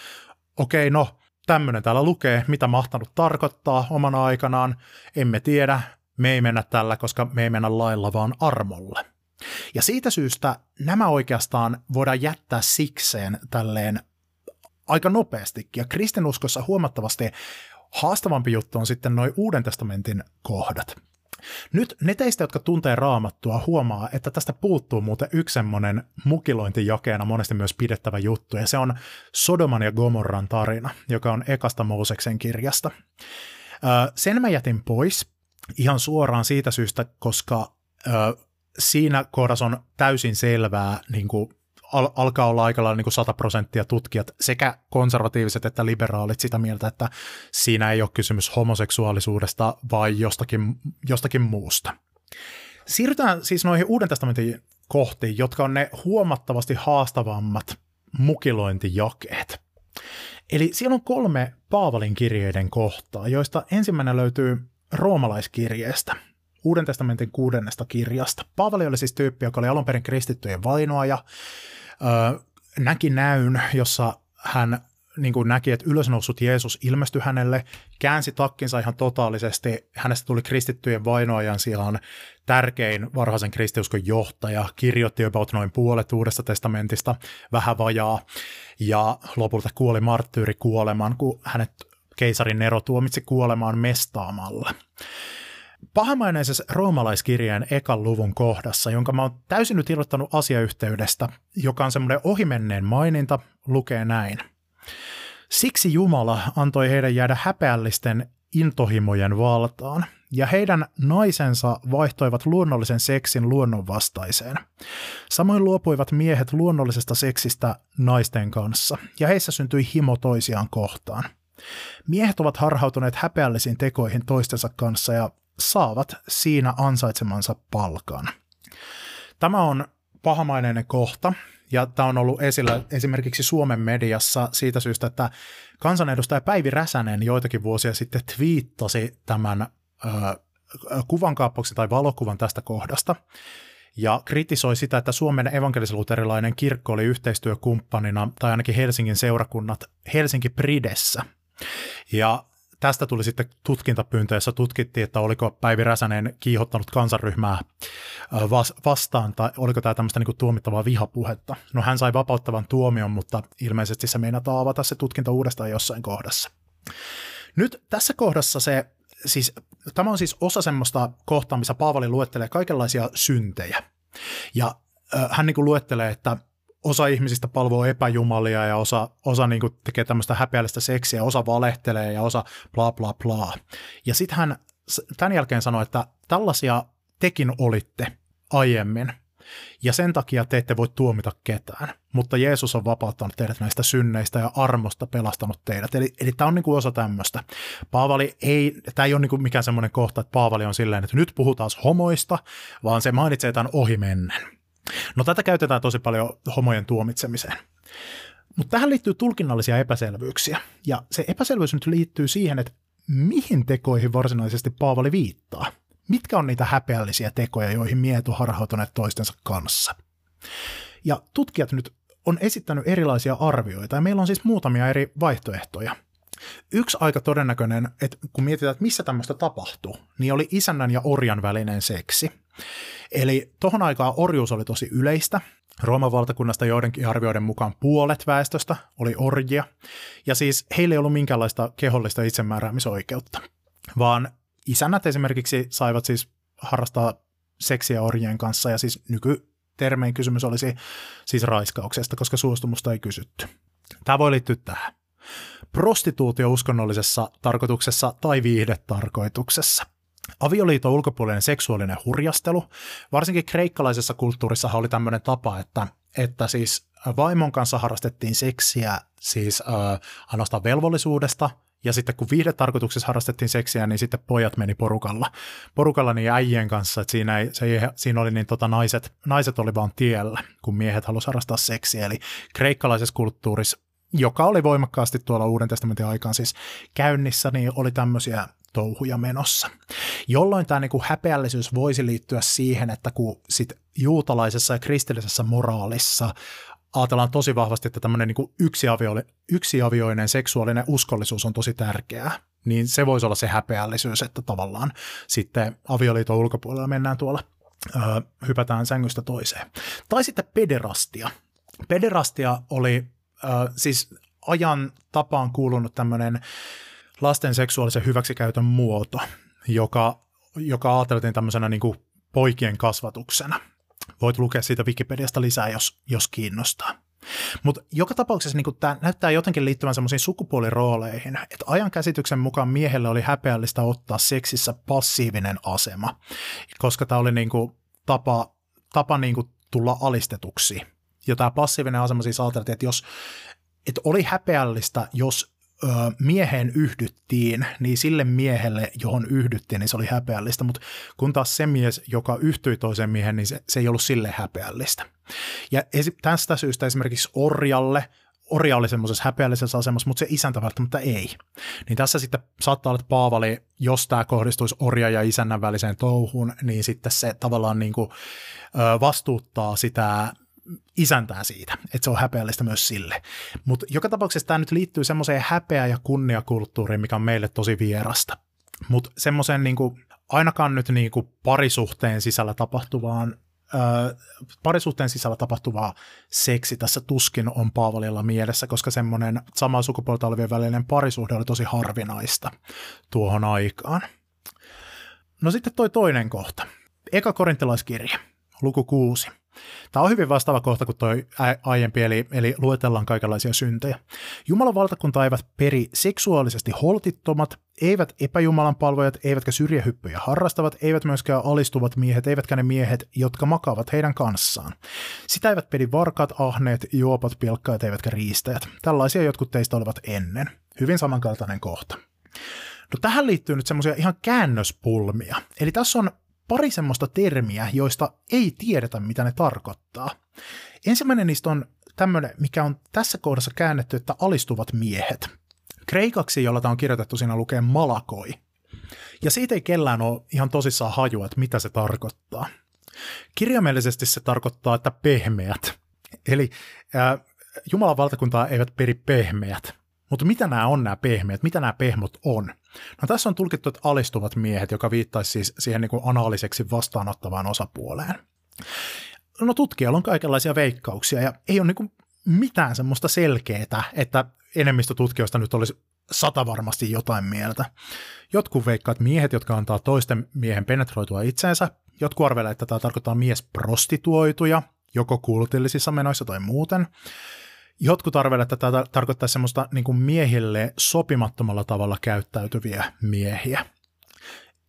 okei, no, tämmöinen täällä lukee, mitä mahtanut tarkoittaa omana aikanaan, emme tiedä, me ei mennä tällä, koska me ei mennä lailla, vaan armolle. Ja siitä syystä nämä oikeastaan voidaan jättää sikseen tälleen aika nopeastikin. Ja kristinuskossa huomattavasti haastavampi juttu on sitten noin Uuden testamentin kohdat. Nyt ne teistä, jotka tuntee raamattua, huomaa, että tästä puuttuu muuten yksi semmoinen mukilointijakeena monesti myös pidettävä juttu, ja se on Sodoman ja Gomorran tarina, joka on ekasta Mooseksen kirjasta. Sen mä jätin pois ihan suoraan siitä syystä, koska siinä kohdassa on täysin selvää niin kuin al- alkaa olla aika lailla niin kuin 100 prosenttia tutkijat, sekä konservatiiviset että liberaalit sitä mieltä, että siinä ei ole kysymys homoseksuaalisuudesta vai jostakin, jostakin muusta. Siirrytään siis noihin Uuden testamentin kohtiin, jotka on ne huomattavasti haastavammat mukilointijakeet. Eli siellä on kolme Paavalin kirjeiden kohtaa, joista ensimmäinen löytyy roomalaiskirjeestä, Uuden testamentin kuudennesta kirjasta. Paavali oli siis tyyppi, joka oli alun perin kristittyjen vainoaja, näki näyn, jossa hän niin kuin näki, että ylösnoussut Jeesus ilmestyi hänelle, käänsi takkinsa ihan totaalisesti, hänestä tuli kristittyjen vainoajan sijaan tärkein varhaisen kristiuskon johtaja, kirjoitti about noin puolet Uudesta testamentista, vähän vajaa, ja lopulta kuoli marttyyri kuoleman, kun hänet keisarin Nero tuomitsi kuolemaan mestaamalla pahamaineisessa roomalaiskirjeen ekan luvun kohdassa, jonka mä oon täysin nyt irrottanut asiayhteydestä, joka on semmoinen ohimenneen maininta, lukee näin. Siksi Jumala antoi heidän jäädä häpeällisten intohimojen valtaan, ja heidän naisensa vaihtoivat luonnollisen seksin luonnonvastaiseen. Samoin luopuivat miehet luonnollisesta seksistä naisten kanssa, ja heissä syntyi himo toisiaan kohtaan. Miehet ovat harhautuneet häpeällisiin tekoihin toistensa kanssa ja saavat siinä ansaitsemansa palkan. Tämä on pahamaineinen kohta, ja tämä on ollut esillä esimerkiksi Suomen mediassa siitä syystä, että kansanedustaja Päivi Räsänen joitakin vuosia sitten twiittasi tämän ö, kuvankaappauksen tai valokuvan tästä kohdasta, ja kritisoi sitä, että Suomen evankelisluterilainen kirkko oli yhteistyökumppanina, tai ainakin Helsingin seurakunnat, Helsinki Pridessä. Ja tästä tuli sitten tutkintapyyntö, jossa tutkittiin, että oliko Päivi Räsänen kiihottanut kansanryhmää vastaan, tai oliko tämä tämmöistä niin tuomittavaa vihapuhetta. No hän sai vapauttavan tuomion, mutta ilmeisesti se meinataan avata se tutkinta uudestaan jossain kohdassa. Nyt tässä kohdassa se, siis, tämä on siis osa semmoista kohtaa, missä Paavali luettelee kaikenlaisia syntejä. Ja hän niin luettelee, että osa ihmisistä palvoo epäjumalia ja osa, osa niin kuin tekee tämmöistä häpeällistä seksiä, osa valehtelee ja osa bla bla bla. Ja sitten hän tämän jälkeen sanoi, että tällaisia tekin olitte aiemmin. Ja sen takia te ette voi tuomita ketään, mutta Jeesus on vapauttanut teidät näistä synneistä ja armosta pelastanut teidät. Eli, eli tämä on niin kuin osa tämmöistä. Paavali ei, tämä ei ole niin kuin mikään semmoinen kohta, että Paavali on silleen, että nyt puhutaan homoista, vaan se mainitsee tämän ohimennen. No tätä käytetään tosi paljon homojen tuomitsemiseen. Mutta tähän liittyy tulkinnallisia epäselvyyksiä. Ja se epäselvyys nyt liittyy siihen, että mihin tekoihin varsinaisesti Paavali viittaa. Mitkä on niitä häpeällisiä tekoja, joihin miehet on harhautuneet toistensa kanssa? Ja tutkijat nyt on esittänyt erilaisia arvioita, ja meillä on siis muutamia eri vaihtoehtoja. Yksi aika todennäköinen, että kun mietitään, että missä tämmöistä tapahtuu, niin oli isännän ja orjan välinen seksi. Eli tohon aikaan orjuus oli tosi yleistä. Rooman valtakunnasta joidenkin arvioiden mukaan puolet väestöstä oli orjia, ja siis heillä ei ollut minkäänlaista kehollista itsemääräämisoikeutta, vaan isännät esimerkiksi saivat siis harrastaa seksiä orjien kanssa, ja siis nykytermein kysymys olisi siis raiskauksesta, koska suostumusta ei kysytty. Tämä voi liittyä tähän. Prostituutio uskonnollisessa tarkoituksessa tai viihdetarkoituksessa. Avioliiton ulkopuolinen seksuaalinen hurjastelu. Varsinkin kreikkalaisessa kulttuurissa oli tämmöinen tapa, että, että siis vaimon kanssa harrastettiin seksiä siis äh, ainoastaan velvollisuudesta – ja sitten kun viihdetarkoituksessa harrastettiin seksiä, niin sitten pojat meni porukalla. Porukalla niin äijien kanssa, että siinä, ei, se ei, siinä oli niin tota naiset, naiset oli vaan tiellä, kun miehet halusivat harrastaa seksiä. Eli kreikkalaisessa kulttuurissa, joka oli voimakkaasti tuolla Uuden testamentin aikaan siis käynnissä, niin oli tämmöisiä touhuja menossa. Jolloin tämä niin kuin häpeällisyys voisi liittyä siihen, että kun sit juutalaisessa ja kristillisessä moraalissa ajatellaan tosi vahvasti, että tämmöinen niin yksiavio, yksiavioinen seksuaalinen uskollisuus on tosi tärkeää, niin se voisi olla se häpeällisyys, että tavallaan sitten avioliiton ulkopuolella mennään tuolla, ö, hypätään sängystä toiseen. Tai sitten pederastia. Pederastia oli ö, siis ajan tapaan kuulunut tämmöinen lasten seksuaalisen hyväksikäytön muoto, joka, joka ajateltiin tämmöisenä niin kuin poikien kasvatuksena. Voit lukea siitä Wikipediasta lisää, jos, jos kiinnostaa. Mutta joka tapauksessa niin tämä näyttää jotenkin liittyvän semmoisiin sukupuolirooleihin, että ajan käsityksen mukaan miehelle oli häpeällistä ottaa seksissä passiivinen asema, koska tämä oli niin kuin tapa, tapa niin kuin tulla alistetuksi. Ja tämä passiivinen asema siis ajateltiin, että jos että oli häpeällistä, jos ö, mieheen yhdyttiin, niin sille miehelle, johon yhdyttiin, niin se oli häpeällistä, mutta kun taas se mies, joka yhtyi toiseen miehen, niin se, se ei ollut sille häpeällistä. Ja esi- tästä syystä esimerkiksi orjalle, orja oli semmoisessa häpeällisessä asemassa, mutta se isäntä välttämättä ei. Niin tässä sitten saattaa olla, että Paavali, jos tämä kohdistuisi orja ja isännän väliseen touhuun, niin sitten se tavallaan niin kuin, ö, vastuuttaa sitä isäntää siitä, että se on häpeällistä myös sille. Mutta joka tapauksessa tämä nyt liittyy semmoiseen häpeä- ja kunniakulttuuriin, mikä on meille tosi vierasta. Mutta semmoiseen niinku, ainakaan nyt niinku parisuhteen sisällä tapahtuvaan parisuhteen sisällä tapahtuvaa seksi tässä tuskin on Paavalilla mielessä, koska semmoinen samaa sukupuolta olevien välinen parisuhde oli tosi harvinaista tuohon aikaan. No sitten toi toinen kohta. Eka korintilaiskirja, luku 6. Tämä on hyvin vastaava kohta kuin tuo aiempi, eli, eli luetellaan kaikenlaisia syntejä. Jumalan valtakunta eivät peri seksuaalisesti holtittomat, eivät epäjumalan palvojat, eivätkä syrjähyppyjä harrastavat, eivät myöskään alistuvat miehet, eivätkä ne miehet, jotka makaavat heidän kanssaan. Sitä eivät pedi varkaat, ahneet, juopat, pilkkaat, eivätkä riistäjät. Tällaisia jotkut teistä olivat ennen. Hyvin samankaltainen kohta. No tähän liittyy nyt semmoisia ihan käännöspulmia. Eli tässä on pari semmoista termiä, joista ei tiedetä, mitä ne tarkoittaa. Ensimmäinen niistä on tämmöinen, mikä on tässä kohdassa käännetty, että alistuvat miehet. Kreikaksi, jolla tämä on kirjoitettu, siinä lukee malakoi. Ja siitä ei kellään ole ihan tosissaan hajua, että mitä se tarkoittaa. Kirjaimellisesti se tarkoittaa, että pehmeät. Eli äh, Jumalan valtakuntaa eivät peri pehmeät. Mutta mitä nämä on nämä pehmeät, mitä nämä pehmot on? No tässä on tulkittu, että alistuvat miehet, joka viittaisi siis siihen niin kuin anaaliseksi vastaanottavaan osapuoleen. No tutkijalla on kaikenlaisia veikkauksia ja ei ole niin kuin mitään semmoista selkeää, että enemmistö tutkijoista nyt olisi sata varmasti jotain mieltä. Jotkut veikkaat miehet, jotka antaa toisten miehen penetroitua itseensä. Jotkut arvelevat, että tämä tarkoittaa miesprostituoituja, joko kultillisissa menoissa tai muuten. Jotkut arvelevat, että tämä tarkoittaa semmoista niin kuin miehille sopimattomalla tavalla käyttäytyviä miehiä.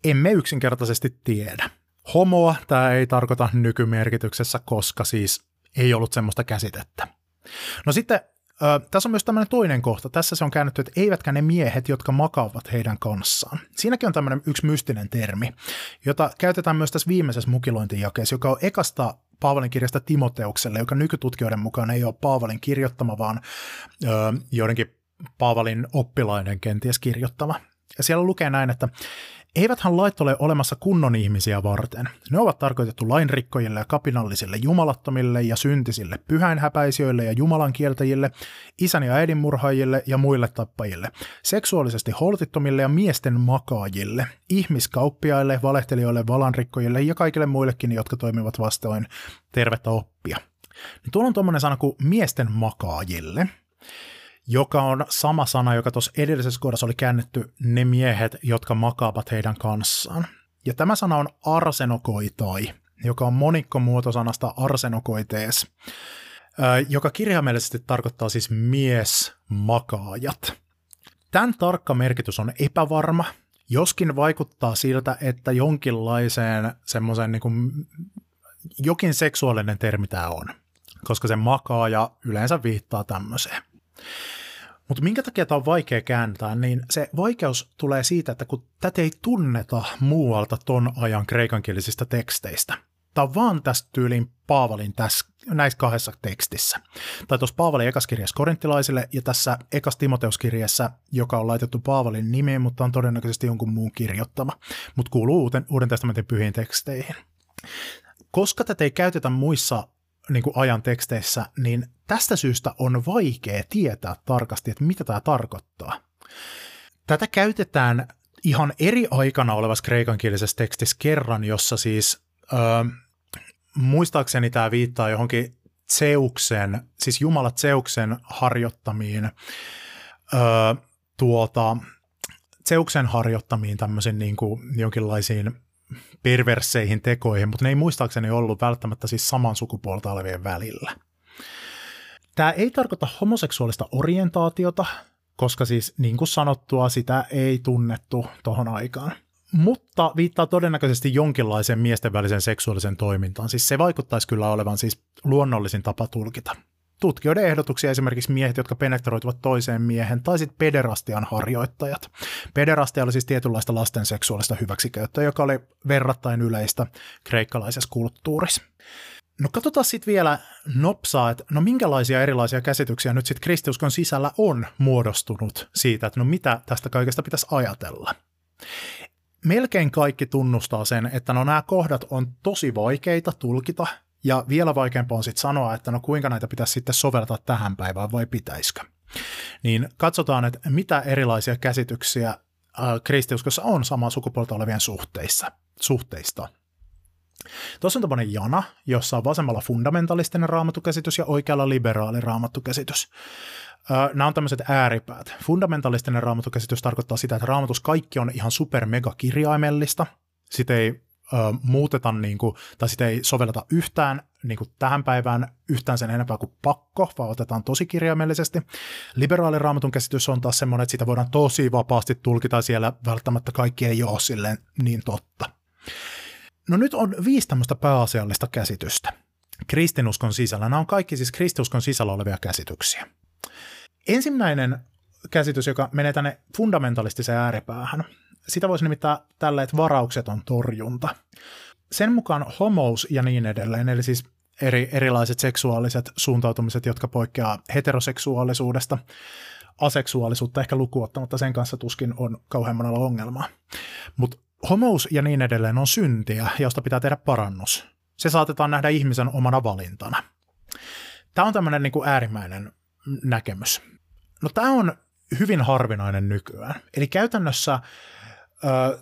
Emme yksinkertaisesti tiedä. homoa tämä ei tarkoita nykymerkityksessä, koska siis ei ollut semmoista käsitettä. No sitten Ö, tässä on myös tämmöinen toinen kohta. Tässä se on käännetty, että eivätkä ne miehet, jotka makaavat heidän kanssaan. Siinäkin on tämmöinen yksi mystinen termi, jota käytetään myös tässä viimeisessä mukilointijakeessa, joka on ekasta Paavalin kirjasta Timoteukselle, joka nykytutkijoiden mukaan ei ole Paavalin kirjoittama, vaan ö, joidenkin Paavalin oppilaiden kenties kirjoittama. Ja siellä lukee näin, että Eiväthän lait ole olemassa kunnon ihmisiä varten. Ne ovat tarkoitettu lainrikkojille ja kapinallisille jumalattomille ja syntisille, pyhäinhäpäisijöille ja jumalan kieltäjille, isän ja äidin murhaajille ja muille tappajille, seksuaalisesti holtittomille ja miesten makaajille, ihmiskauppiaille, valehtelijoille, valanrikkojille ja kaikille muillekin, jotka toimivat vastoin tervettä oppia. Tuolla on tuommoinen sana kuin miesten makaajille – joka on sama sana, joka tuossa edellisessä kohdassa oli käännetty ne miehet, jotka makaavat heidän kanssaan. Ja tämä sana on arsenokoitai, joka on monikkomuotosanasta arsenokoitees, joka kirjaimellisesti tarkoittaa siis miesmakaajat. Tämän tarkka merkitys on epävarma, joskin vaikuttaa siltä, että jonkinlaiseen semmoisen niin jokin seksuaalinen termi tämä on, koska se makaaja yleensä viittaa tämmöiseen. Mutta minkä takia tämä on vaikea kääntää, niin se vaikeus tulee siitä, että kun tätä ei tunneta muualta ton ajan kreikankielisistä teksteistä. Tämä on vaan tästä tyyliin Paavalin tässä, näissä kahdessa tekstissä. Tai tuossa Paavalin ekaskirjassa korinttilaisille ja tässä ekas Timoteuskirjassa, joka on laitettu Paavalin nimeen, mutta on todennäköisesti jonkun muun kirjoittama, mutta kuuluu uuden, uuden testamentin pyhiin teksteihin. Koska tätä ei käytetä muissa niin kuin ajan teksteissä, niin tästä syystä on vaikea tietää tarkasti, että mitä tämä tarkoittaa. Tätä käytetään ihan eri aikana olevassa kreikankielisessä tekstissä kerran, jossa siis öö, muistaakseni tämä viittaa johonkin Zeuksen, siis Jumala Zeuksen harjoittamiin öö, tuota, Zeuksen harjoittamiin tämmöisiin niin kuin jonkinlaisiin perverseihin tekoihin, mutta ne ei muistaakseni ollut välttämättä siis saman sukupuolta olevien välillä. Tämä ei tarkoita homoseksuaalista orientaatiota, koska siis niin kuin sanottua sitä ei tunnettu tuohon aikaan. Mutta viittaa todennäköisesti jonkinlaiseen miesten välisen seksuaalisen toimintaan. Siis se vaikuttaisi kyllä olevan siis luonnollisin tapa tulkita tutkijoiden ehdotuksia esimerkiksi miehet, jotka penetroituvat toiseen miehen, tai sitten pederastian harjoittajat. Pederastia oli siis tietynlaista lasten seksuaalista hyväksikäyttöä, joka oli verrattain yleistä kreikkalaisessa kulttuurissa. No katsotaan sitten vielä nopsaa, että no minkälaisia erilaisia käsityksiä nyt sitten kristiuskon sisällä on muodostunut siitä, että no mitä tästä kaikesta pitäisi ajatella. Melkein kaikki tunnustaa sen, että no nämä kohdat on tosi vaikeita tulkita, ja vielä vaikeampaa on sitten sanoa, että no kuinka näitä pitäisi sitten soveltaa tähän päivään vai pitäisikö. Niin katsotaan, että mitä erilaisia käsityksiä äh, kristiuskossa on samaa sukupuolta olevien suhteissa, suhteista. Tuossa on tämmöinen jana, jossa on vasemmalla fundamentalistinen raamattukäsitys ja oikealla liberaali raamattukäsitys. Nämä on tämmöiset ääripäät. Fundamentalistinen raamattukäsitys tarkoittaa sitä, että raamatus kaikki on ihan super mega kirjaimellista. Sitä ei ö, muuteta niin kuin, tai sitä ei sovelleta yhtään niin kuin tähän päivään yhtään sen enempää kuin pakko, vaan otetaan tosi kirjaimellisesti. Liberaali raamatun käsitys on taas semmoinen, että sitä voidaan tosi vapaasti tulkita siellä, välttämättä kaikki ei ole silleen niin totta. No nyt on viisi tämmöistä pääasiallista käsitystä kristinuskon sisällä. Nämä on kaikki siis kristinuskon sisällä olevia käsityksiä. Ensimmäinen käsitys, joka menee tänne fundamentalistiseen ääripäähän, sitä voisi nimittää tällä, että varaukset on torjunta. Sen mukaan homous ja niin edelleen, eli siis eri, erilaiset seksuaaliset suuntautumiset, jotka poikkeaa heteroseksuaalisuudesta, aseksuaalisuutta ehkä lukuottamatta sen kanssa tuskin on kauhean monella ongelmaa. Mutta homous ja niin edelleen on syntiä, josta pitää tehdä parannus. Se saatetaan nähdä ihmisen omana valintana. Tämä on tämmöinen niin äärimmäinen näkemys. No tämä on hyvin harvinainen nykyään. Eli käytännössä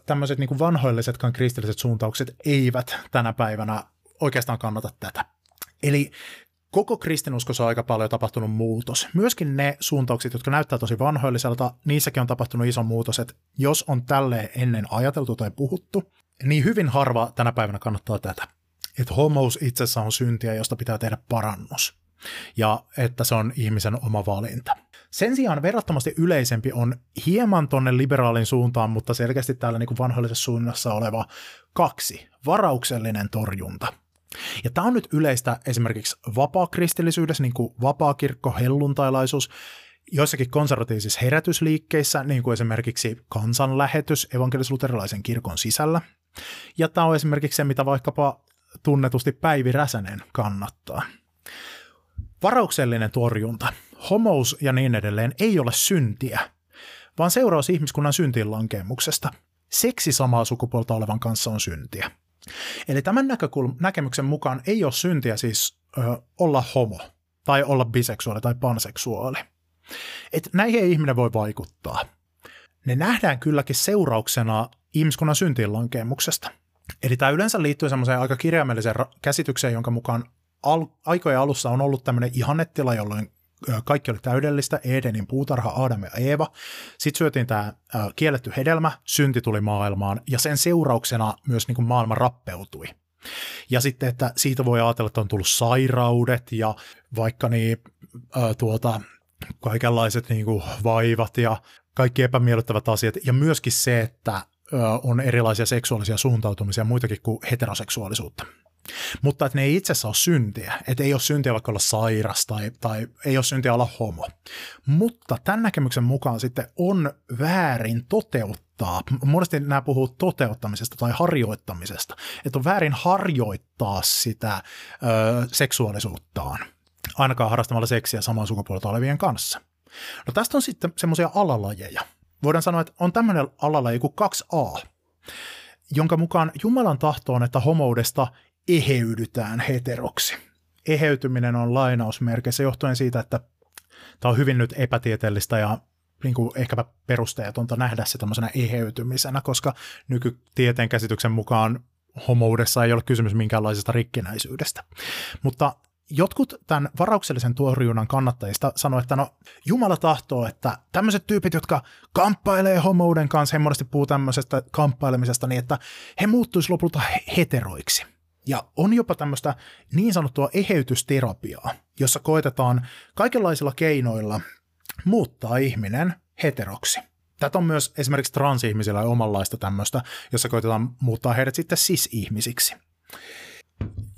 tämmöiset niin vanhoillisetkaan kristilliset suuntaukset eivät tänä päivänä oikeastaan kannata tätä. Eli koko kristinuskossa on aika paljon tapahtunut muutos. Myöskin ne suuntaukset, jotka näyttää tosi vanhoilliselta, niissäkin on tapahtunut iso muutos, että jos on tälle ennen ajateltu tai puhuttu, niin hyvin harva tänä päivänä kannattaa tätä. Että homous itsessä on syntiä, josta pitää tehdä parannus. Ja että se on ihmisen oma valinta. Sen sijaan verrattomasti yleisempi on hieman tonne liberaalin suuntaan, mutta selkeästi täällä niin kuin vanhallisessa suunnassa oleva kaksi, varauksellinen torjunta. Ja tämä on nyt yleistä esimerkiksi vapaakristillisyydessä, niin kuin vapaakirkko, helluntailaisuus, joissakin konservatiivisissa herätysliikkeissä, niin kuin esimerkiksi kansanlähetys evankelis-luterilaisen kirkon sisällä. Ja tämä on esimerkiksi se, mitä vaikkapa tunnetusti Päivi Räsänen kannattaa. Varauksellinen torjunta, homous ja niin edelleen ei ole syntiä, vaan seuraus ihmiskunnan syntiin lankemuksesta. Seksi samaa sukupuolta olevan kanssa on syntiä. Eli tämän näkökulm- näkemyksen mukaan ei ole syntiä siis ö, olla homo, tai olla biseksuaali tai panseksuaali. Et näihin ei ihminen voi vaikuttaa. Ne nähdään kylläkin seurauksena ihmiskunnan syntiin lankemuksesta. Eli tämä yleensä liittyy semmoiseen aika kirjaimelliseen käsitykseen, jonka mukaan al- aikojen alussa on ollut tämmöinen ihannetila, jolloin kaikki oli täydellistä, Edenin puutarha, Adam ja Eeva. Sitten syötiin tämä kielletty hedelmä, synti tuli maailmaan, ja sen seurauksena myös niin kuin maailma rappeutui. Ja sitten, että siitä voi ajatella, että on tullut sairaudet ja vaikka niin, äh, tuota, kaikenlaiset niin kuin vaivat ja kaikki epämiellyttävät asiat, ja myöskin se, että äh, on erilaisia seksuaalisia suuntautumisia muitakin kuin heteroseksuaalisuutta. Mutta että ne ei itse asiassa ole syntiä. Että ei ole syntiä vaikka olla sairas tai, tai ei ole syntiä olla homo. Mutta tämän näkemyksen mukaan sitten on väärin toteuttaa. Monesti nämä puhuu toteuttamisesta tai harjoittamisesta. Että on väärin harjoittaa sitä ö, seksuaalisuuttaan. Ainakaan harrastamalla seksiä samaa sukupuolta olevien kanssa. No tästä on sitten semmoisia alalajeja. Voidaan sanoa, että on tämmöinen alalaji kuin 2a, jonka mukaan Jumalan tahto on, että homoudesta eheydytään heteroksi. Eheytyminen on lainausmerkeissä johtuen siitä, että tämä on hyvin nyt epätieteellistä ja niin kuin ehkäpä perusteetonta nähdä se tämmöisenä eheytymisenä, koska nykytieteen käsityksen mukaan homoudessa ei ole kysymys minkäänlaisesta rikkinäisyydestä. Mutta jotkut tämän varauksellisen tuorjunnan kannattajista sanoivat, että no Jumala tahtoo, että tämmöiset tyypit, jotka kamppailee homouden kanssa, he monesti puhuu tämmöisestä kamppailemisesta niin, että he muuttuisi lopulta heteroiksi. Ja on jopa tämmöistä niin sanottua eheytysterapiaa, jossa koetetaan kaikenlaisilla keinoilla muuttaa ihminen heteroksi. Tätä on myös esimerkiksi transihmisillä omanlaista tämmöistä, jossa koitetaan muuttaa heidät sitten cis-ihmisiksi.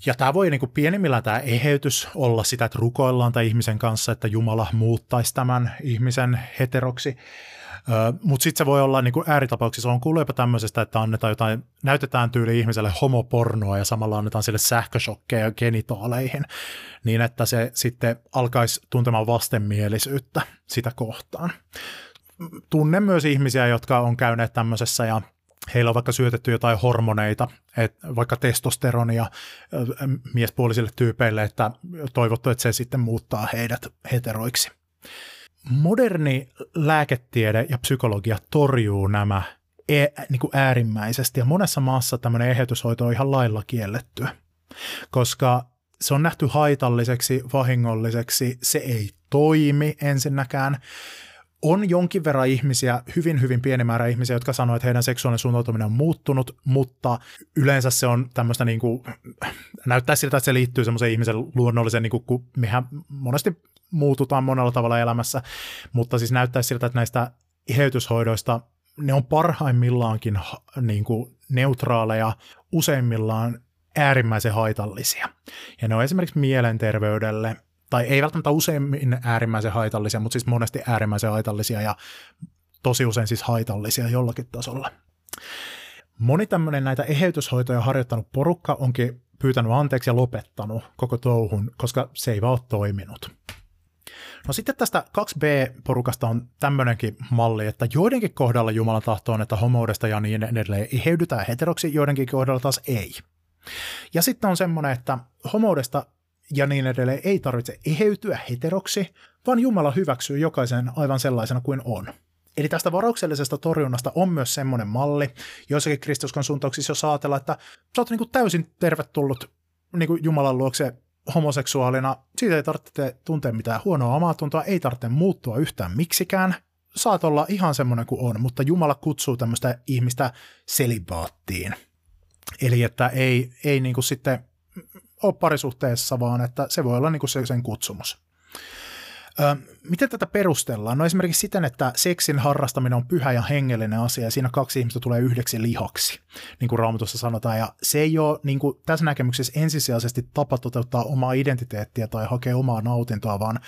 Ja tämä voi niin kuin pienimmillään tämä eheytys olla sitä, että rukoillaan tai ihmisen kanssa, että Jumala muuttaisi tämän ihmisen heteroksi. Mutta sitten se voi olla niin kuin ääritapauksissa, on kuullut jopa tämmöisestä, että annetaan jotain, näytetään tyyli ihmiselle homopornoa ja samalla annetaan sille sähköshokkeja genitaaleihin, niin että se sitten alkaisi tuntemaan vastenmielisyyttä sitä kohtaan. Tunnen myös ihmisiä, jotka on käyneet tämmöisessä ja heillä on vaikka syötetty jotain hormoneita, että vaikka testosteronia miespuolisille tyypeille, että toivottu, että se sitten muuttaa heidät heteroiksi moderni lääketiede ja psykologia torjuu nämä e- niin kuin äärimmäisesti, ja monessa maassa tämmöinen eheytyshoito on ihan lailla kiellettyä, koska se on nähty haitalliseksi, vahingolliseksi, se ei toimi ensinnäkään. On jonkin verran ihmisiä, hyvin hyvin pieni määrä ihmisiä, jotka sanoo, että heidän seksuaalinen suuntautuminen on muuttunut, mutta yleensä se on tämmöistä niin kuin, näyttää siltä, että se liittyy semmoiseen ihmisen luonnolliseen, niin kuin, kun mehän monesti muututaan monella tavalla elämässä, mutta siis näyttää siltä, että näistä iheytyshoidoista ne on parhaimmillaankin niin kuin neutraaleja, useimmillaan äärimmäisen haitallisia. Ja ne on esimerkiksi mielenterveydelle, tai ei välttämättä useimmin äärimmäisen haitallisia, mutta siis monesti äärimmäisen haitallisia ja tosi usein siis haitallisia jollakin tasolla. Moni tämmöinen näitä eheytyshoitoja harjoittanut porukka onkin pyytänyt anteeksi ja lopettanut koko touhun, koska se ei vaan ole toiminut. No sitten tästä 2B-porukasta on tämmöinenkin malli, että joidenkin kohdalla Jumalan tahto on, että homoudesta ja niin edelleen eheydytään heteroksi, joidenkin kohdalla taas ei. Ja sitten on semmoinen, että homoudesta ja niin edelleen ei tarvitse eheytyä heteroksi, vaan Jumala hyväksyy jokaisen aivan sellaisena kuin on. Eli tästä varauksellisesta torjunnasta on myös semmoinen malli, joissakin kristuskon suuntauksissa jos ajatellaan, että sä oot niin täysin tervetullut niin Jumalan luokse homoseksuaalina, siitä ei tarvitse tuntea mitään huonoa omaa tuntoa, ei tarvitse muuttua yhtään miksikään. Saat olla ihan semmoinen kuin on, mutta Jumala kutsuu tämmöistä ihmistä selibaattiin. Eli että ei, ei niin kuin sitten ole parisuhteessa, vaan että se voi olla niin kuin se sen kutsumus. Ö, miten tätä perustellaan? No esimerkiksi siten, että seksin harrastaminen on pyhä ja hengellinen asia ja siinä kaksi ihmistä tulee yhdeksi lihaksi, niin kuin Raamatussa sanotaan. Ja se ei ole niin kuin tässä näkemyksessä ensisijaisesti tapa toteuttaa omaa identiteettiä tai hakea omaa nautintoa, vaan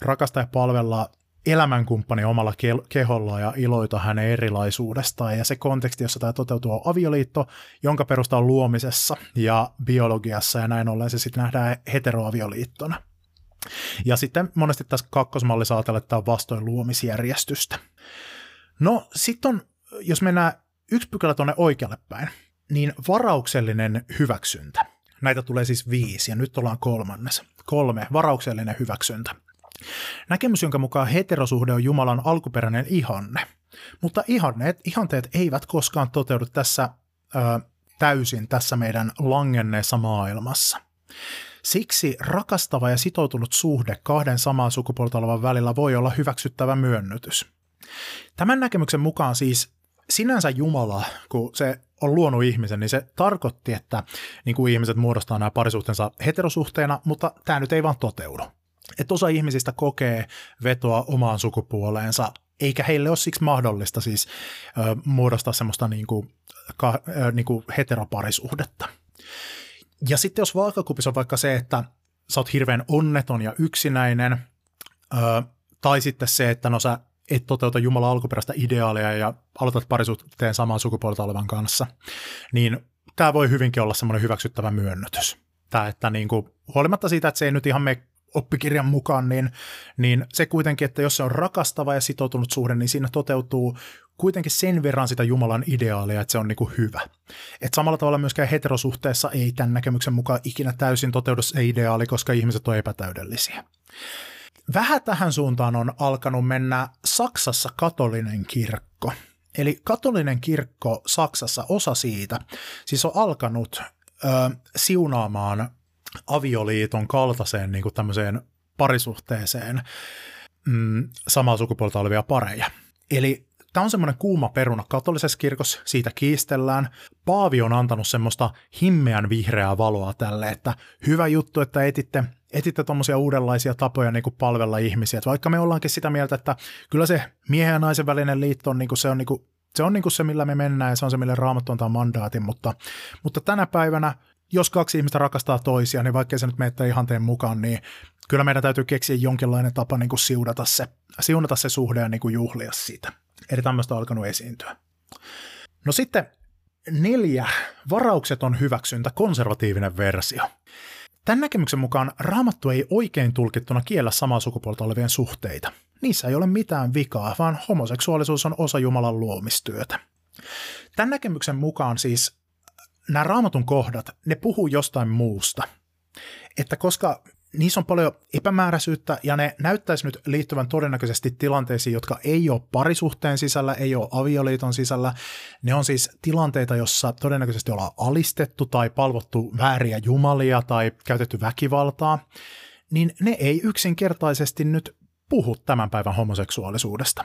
rakastaa ja palvella elämänkumppani omalla keholla ja iloita hänen erilaisuudestaan. Ja se konteksti, jossa tämä toteutuu, on avioliitto, jonka perusta on luomisessa ja biologiassa, ja näin ollen se sitten nähdään heteroavioliittona. Ja sitten monesti tässä kakkosmallissa ajatellaan, että tämä on vastoin luomisjärjestystä. No sitten on, jos mennään yksi pykälä tuonne oikealle päin, niin varauksellinen hyväksyntä. Näitä tulee siis viisi, ja nyt ollaan kolmannes. Kolme, varauksellinen hyväksyntä. Näkemys, jonka mukaan heterosuhde on Jumalan alkuperäinen ihanne. Mutta ihanneet, ihanteet eivät koskaan toteudu tässä ö, täysin tässä meidän langenneessa maailmassa. Siksi rakastava ja sitoutunut suhde kahden samaa sukupuolta olevan välillä voi olla hyväksyttävä myönnytys. Tämän näkemyksen mukaan siis sinänsä Jumala, kun se on luonut ihmisen, niin se tarkoitti, että niin kuin ihmiset muodostaa nämä parisuhteensa heterosuhteena, mutta tämä nyt ei vaan toteudu. Että osa ihmisistä kokee vetoa omaan sukupuoleensa, eikä heille ole siksi mahdollista siis ö, muodostaa semmoista niin kuin, ka, ö, niin kuin heteroparisuhdetta. Ja sitten jos vaakakupissa on vaikka se, että sä oot hirveän onneton ja yksinäinen, ö, tai sitten se, että no sä et toteuta Jumalan alkuperäistä ideaalia ja aloitat parisuhteen saman sukupuolta olevan kanssa, niin tämä voi hyvinkin olla semmoinen hyväksyttävä myönnytys. Tämä, että niin kuin, huolimatta siitä, että se ei nyt ihan mene oppikirjan mukaan, niin, niin se kuitenkin, että jos se on rakastava ja sitoutunut suhde, niin siinä toteutuu kuitenkin sen verran sitä Jumalan ideaalia, että se on niin kuin hyvä. Et samalla tavalla myöskään heterosuhteessa ei tämän näkemyksen mukaan ikinä täysin toteudu se ideaali, koska ihmiset on epätäydellisiä. Vähän tähän suuntaan on alkanut mennä Saksassa katolinen kirkko. Eli katolinen kirkko Saksassa, osa siitä, siis on alkanut ö, siunaamaan avioliiton kaltaiseen niin kuin tämmöiseen parisuhteeseen mm, samaa sukupuolta olevia pareja. Eli tämä on semmoinen kuuma peruna katolisessa kirkossa, siitä kiistellään. Paavi on antanut semmoista himmeän vihreää valoa tälle, että hyvä juttu, että etitte etitte tuommoisia uudenlaisia tapoja niin kuin palvella ihmisiä. Että vaikka me ollaankin sitä mieltä, että kyllä se miehen ja naisen välinen liitto on, niin kuin se, on, niin kuin, se on niin kuin se, millä me mennään ja se on se, millä raamattu antaa mandaatin, mutta, mutta tänä päivänä jos kaksi ihmistä rakastaa toisia, niin vaikkei se nyt menette ihanteen mukaan, niin kyllä meidän täytyy keksiä jonkinlainen tapa niin kuin siunata, se, siunata se suhde ja niin kuin juhlia siitä. Eli tämmöistä on alkanut esiintyä. No sitten neljä, varaukset on hyväksyntä, konservatiivinen versio. Tämän näkemyksen mukaan raamattu ei oikein tulkittuna kiellä samaa sukupuolta olevien suhteita. Niissä ei ole mitään vikaa, vaan homoseksuaalisuus on osa Jumalan luomistyötä. Tämän näkemyksen mukaan siis nämä raamatun kohdat, ne puhuu jostain muusta. Että koska niissä on paljon epämääräisyyttä ja ne näyttäisi nyt liittyvän todennäköisesti tilanteisiin, jotka ei ole parisuhteen sisällä, ei ole avioliiton sisällä. Ne on siis tilanteita, jossa todennäköisesti ollaan alistettu tai palvottu vääriä jumalia tai käytetty väkivaltaa, niin ne ei yksinkertaisesti nyt puhu tämän päivän homoseksuaalisuudesta.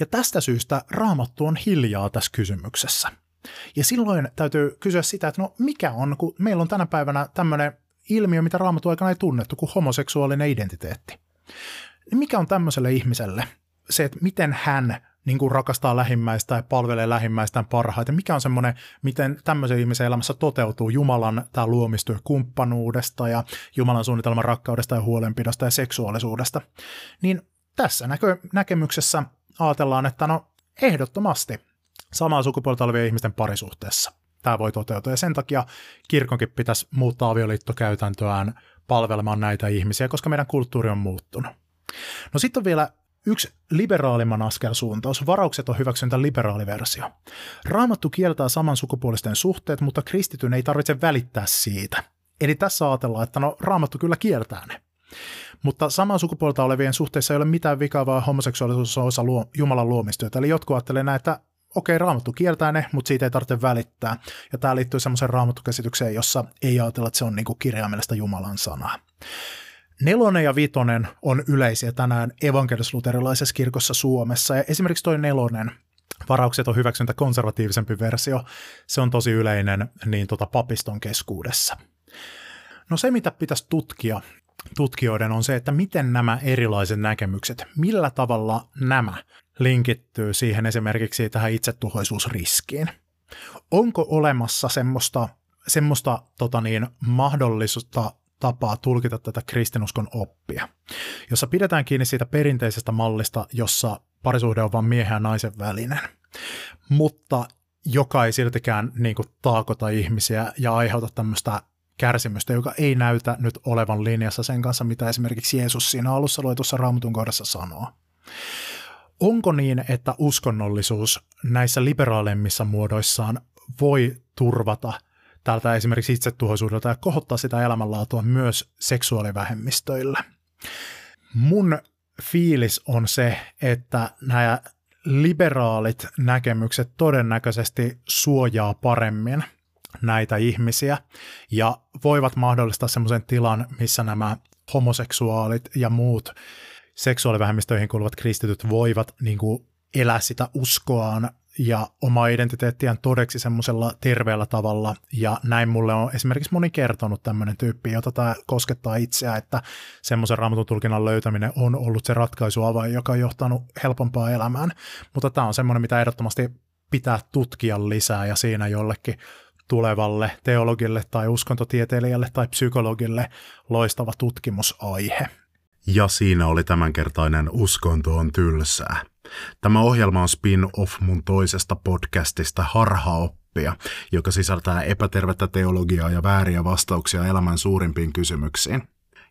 Ja tästä syystä raamattu on hiljaa tässä kysymyksessä – ja silloin täytyy kysyä sitä, että no mikä on, kun meillä on tänä päivänä tämmöinen ilmiö, mitä raamattu aikana ei tunnettu, kuin homoseksuaalinen identiteetti. Niin mikä on tämmöiselle ihmiselle se, että miten hän niin kuin rakastaa lähimmäistä ja palvelee lähimmäistään parhaiten. Mikä on semmoinen, miten tämmöisen ihmisen elämässä toteutuu Jumalan tämä luomistyö kumppanuudesta ja Jumalan suunnitelman rakkaudesta ja huolenpidosta ja seksuaalisuudesta. Niin tässä näkö, näkemyksessä ajatellaan, että no ehdottomasti samaa sukupuolta olevien ihmisten parisuhteessa. Tämä voi toteutua ja sen takia kirkonkin pitäisi muuttaa avioliittokäytäntöään palvelemaan näitä ihmisiä, koska meidän kulttuuri on muuttunut. No sitten on vielä yksi liberaalimman askelsuuntaus. Varaukset on hyväksyntä liberaaliversio. Raamattu kieltää samansukupuolisten suhteet, mutta kristityn ei tarvitse välittää siitä. Eli tässä ajatellaan, että no raamattu kyllä kieltää ne. Mutta samaa sukupuolta olevien suhteissa ei ole mitään vikaa, vaan homoseksuaalisuus on osa luo, Jumalan luomistyötä. Eli jotkut ajattelevat näin, että okei, raamattu kieltää ne, mutta siitä ei tarvitse välittää. Ja tämä liittyy semmoiseen raamattukäsitykseen, jossa ei ajatella, että se on niinku kirjaimellista Jumalan sanaa. Nelonen ja vitonen on yleisiä tänään evankelisluterilaisessa kirkossa Suomessa, ja esimerkiksi toi nelonen, varaukset on hyväksyntä konservatiivisempi versio, se on tosi yleinen niin tota papiston keskuudessa. No se, mitä pitäisi tutkia tutkijoiden on se, että miten nämä erilaiset näkemykset, millä tavalla nämä linkittyy siihen esimerkiksi tähän itsetuhoisuusriskiin. Onko olemassa semmoista, semmoista tota niin, mahdollisuutta tapaa tulkita tätä kristinuskon oppia, jossa pidetään kiinni siitä perinteisestä mallista, jossa parisuhde on vain miehen ja naisen välinen, mutta joka ei siltikään niin kuin, taakota ihmisiä ja aiheuta tämmöistä kärsimystä, joka ei näytä nyt olevan linjassa sen kanssa, mitä esimerkiksi Jeesus siinä alussa luetussa raamatun kohdassa sanoo. Onko niin, että uskonnollisuus näissä liberaalemmissa muodoissaan voi turvata tältä esimerkiksi itsetuhoisuudelta ja kohottaa sitä elämänlaatua myös seksuaalivähemmistöillä? Mun fiilis on se, että nämä liberaalit näkemykset todennäköisesti suojaa paremmin näitä ihmisiä ja voivat mahdollistaa semmoisen tilan, missä nämä homoseksuaalit ja muut seksuaalivähemmistöihin kuuluvat kristityt voivat niin kuin elää sitä uskoaan ja omaa identiteettiään todeksi semmoisella terveellä tavalla. Ja näin mulle on esimerkiksi moni kertonut tämmöinen tyyppi, jota tämä koskettaa itseä, että semmoisen raamatun tulkinnan löytäminen on ollut se ratkaisuavain, joka on johtanut helpompaa elämään. Mutta tämä on semmoinen, mitä ehdottomasti pitää tutkia lisää ja siinä jollekin tulevalle teologille tai uskontotieteilijälle tai psykologille loistava tutkimusaihe. Ja siinä oli tämänkertainen Uskonto on tylsää. Tämä ohjelma on spin-off mun toisesta podcastista Harhaoppia, joka sisältää epätervettä teologiaa ja vääriä vastauksia elämän suurimpiin kysymyksiin.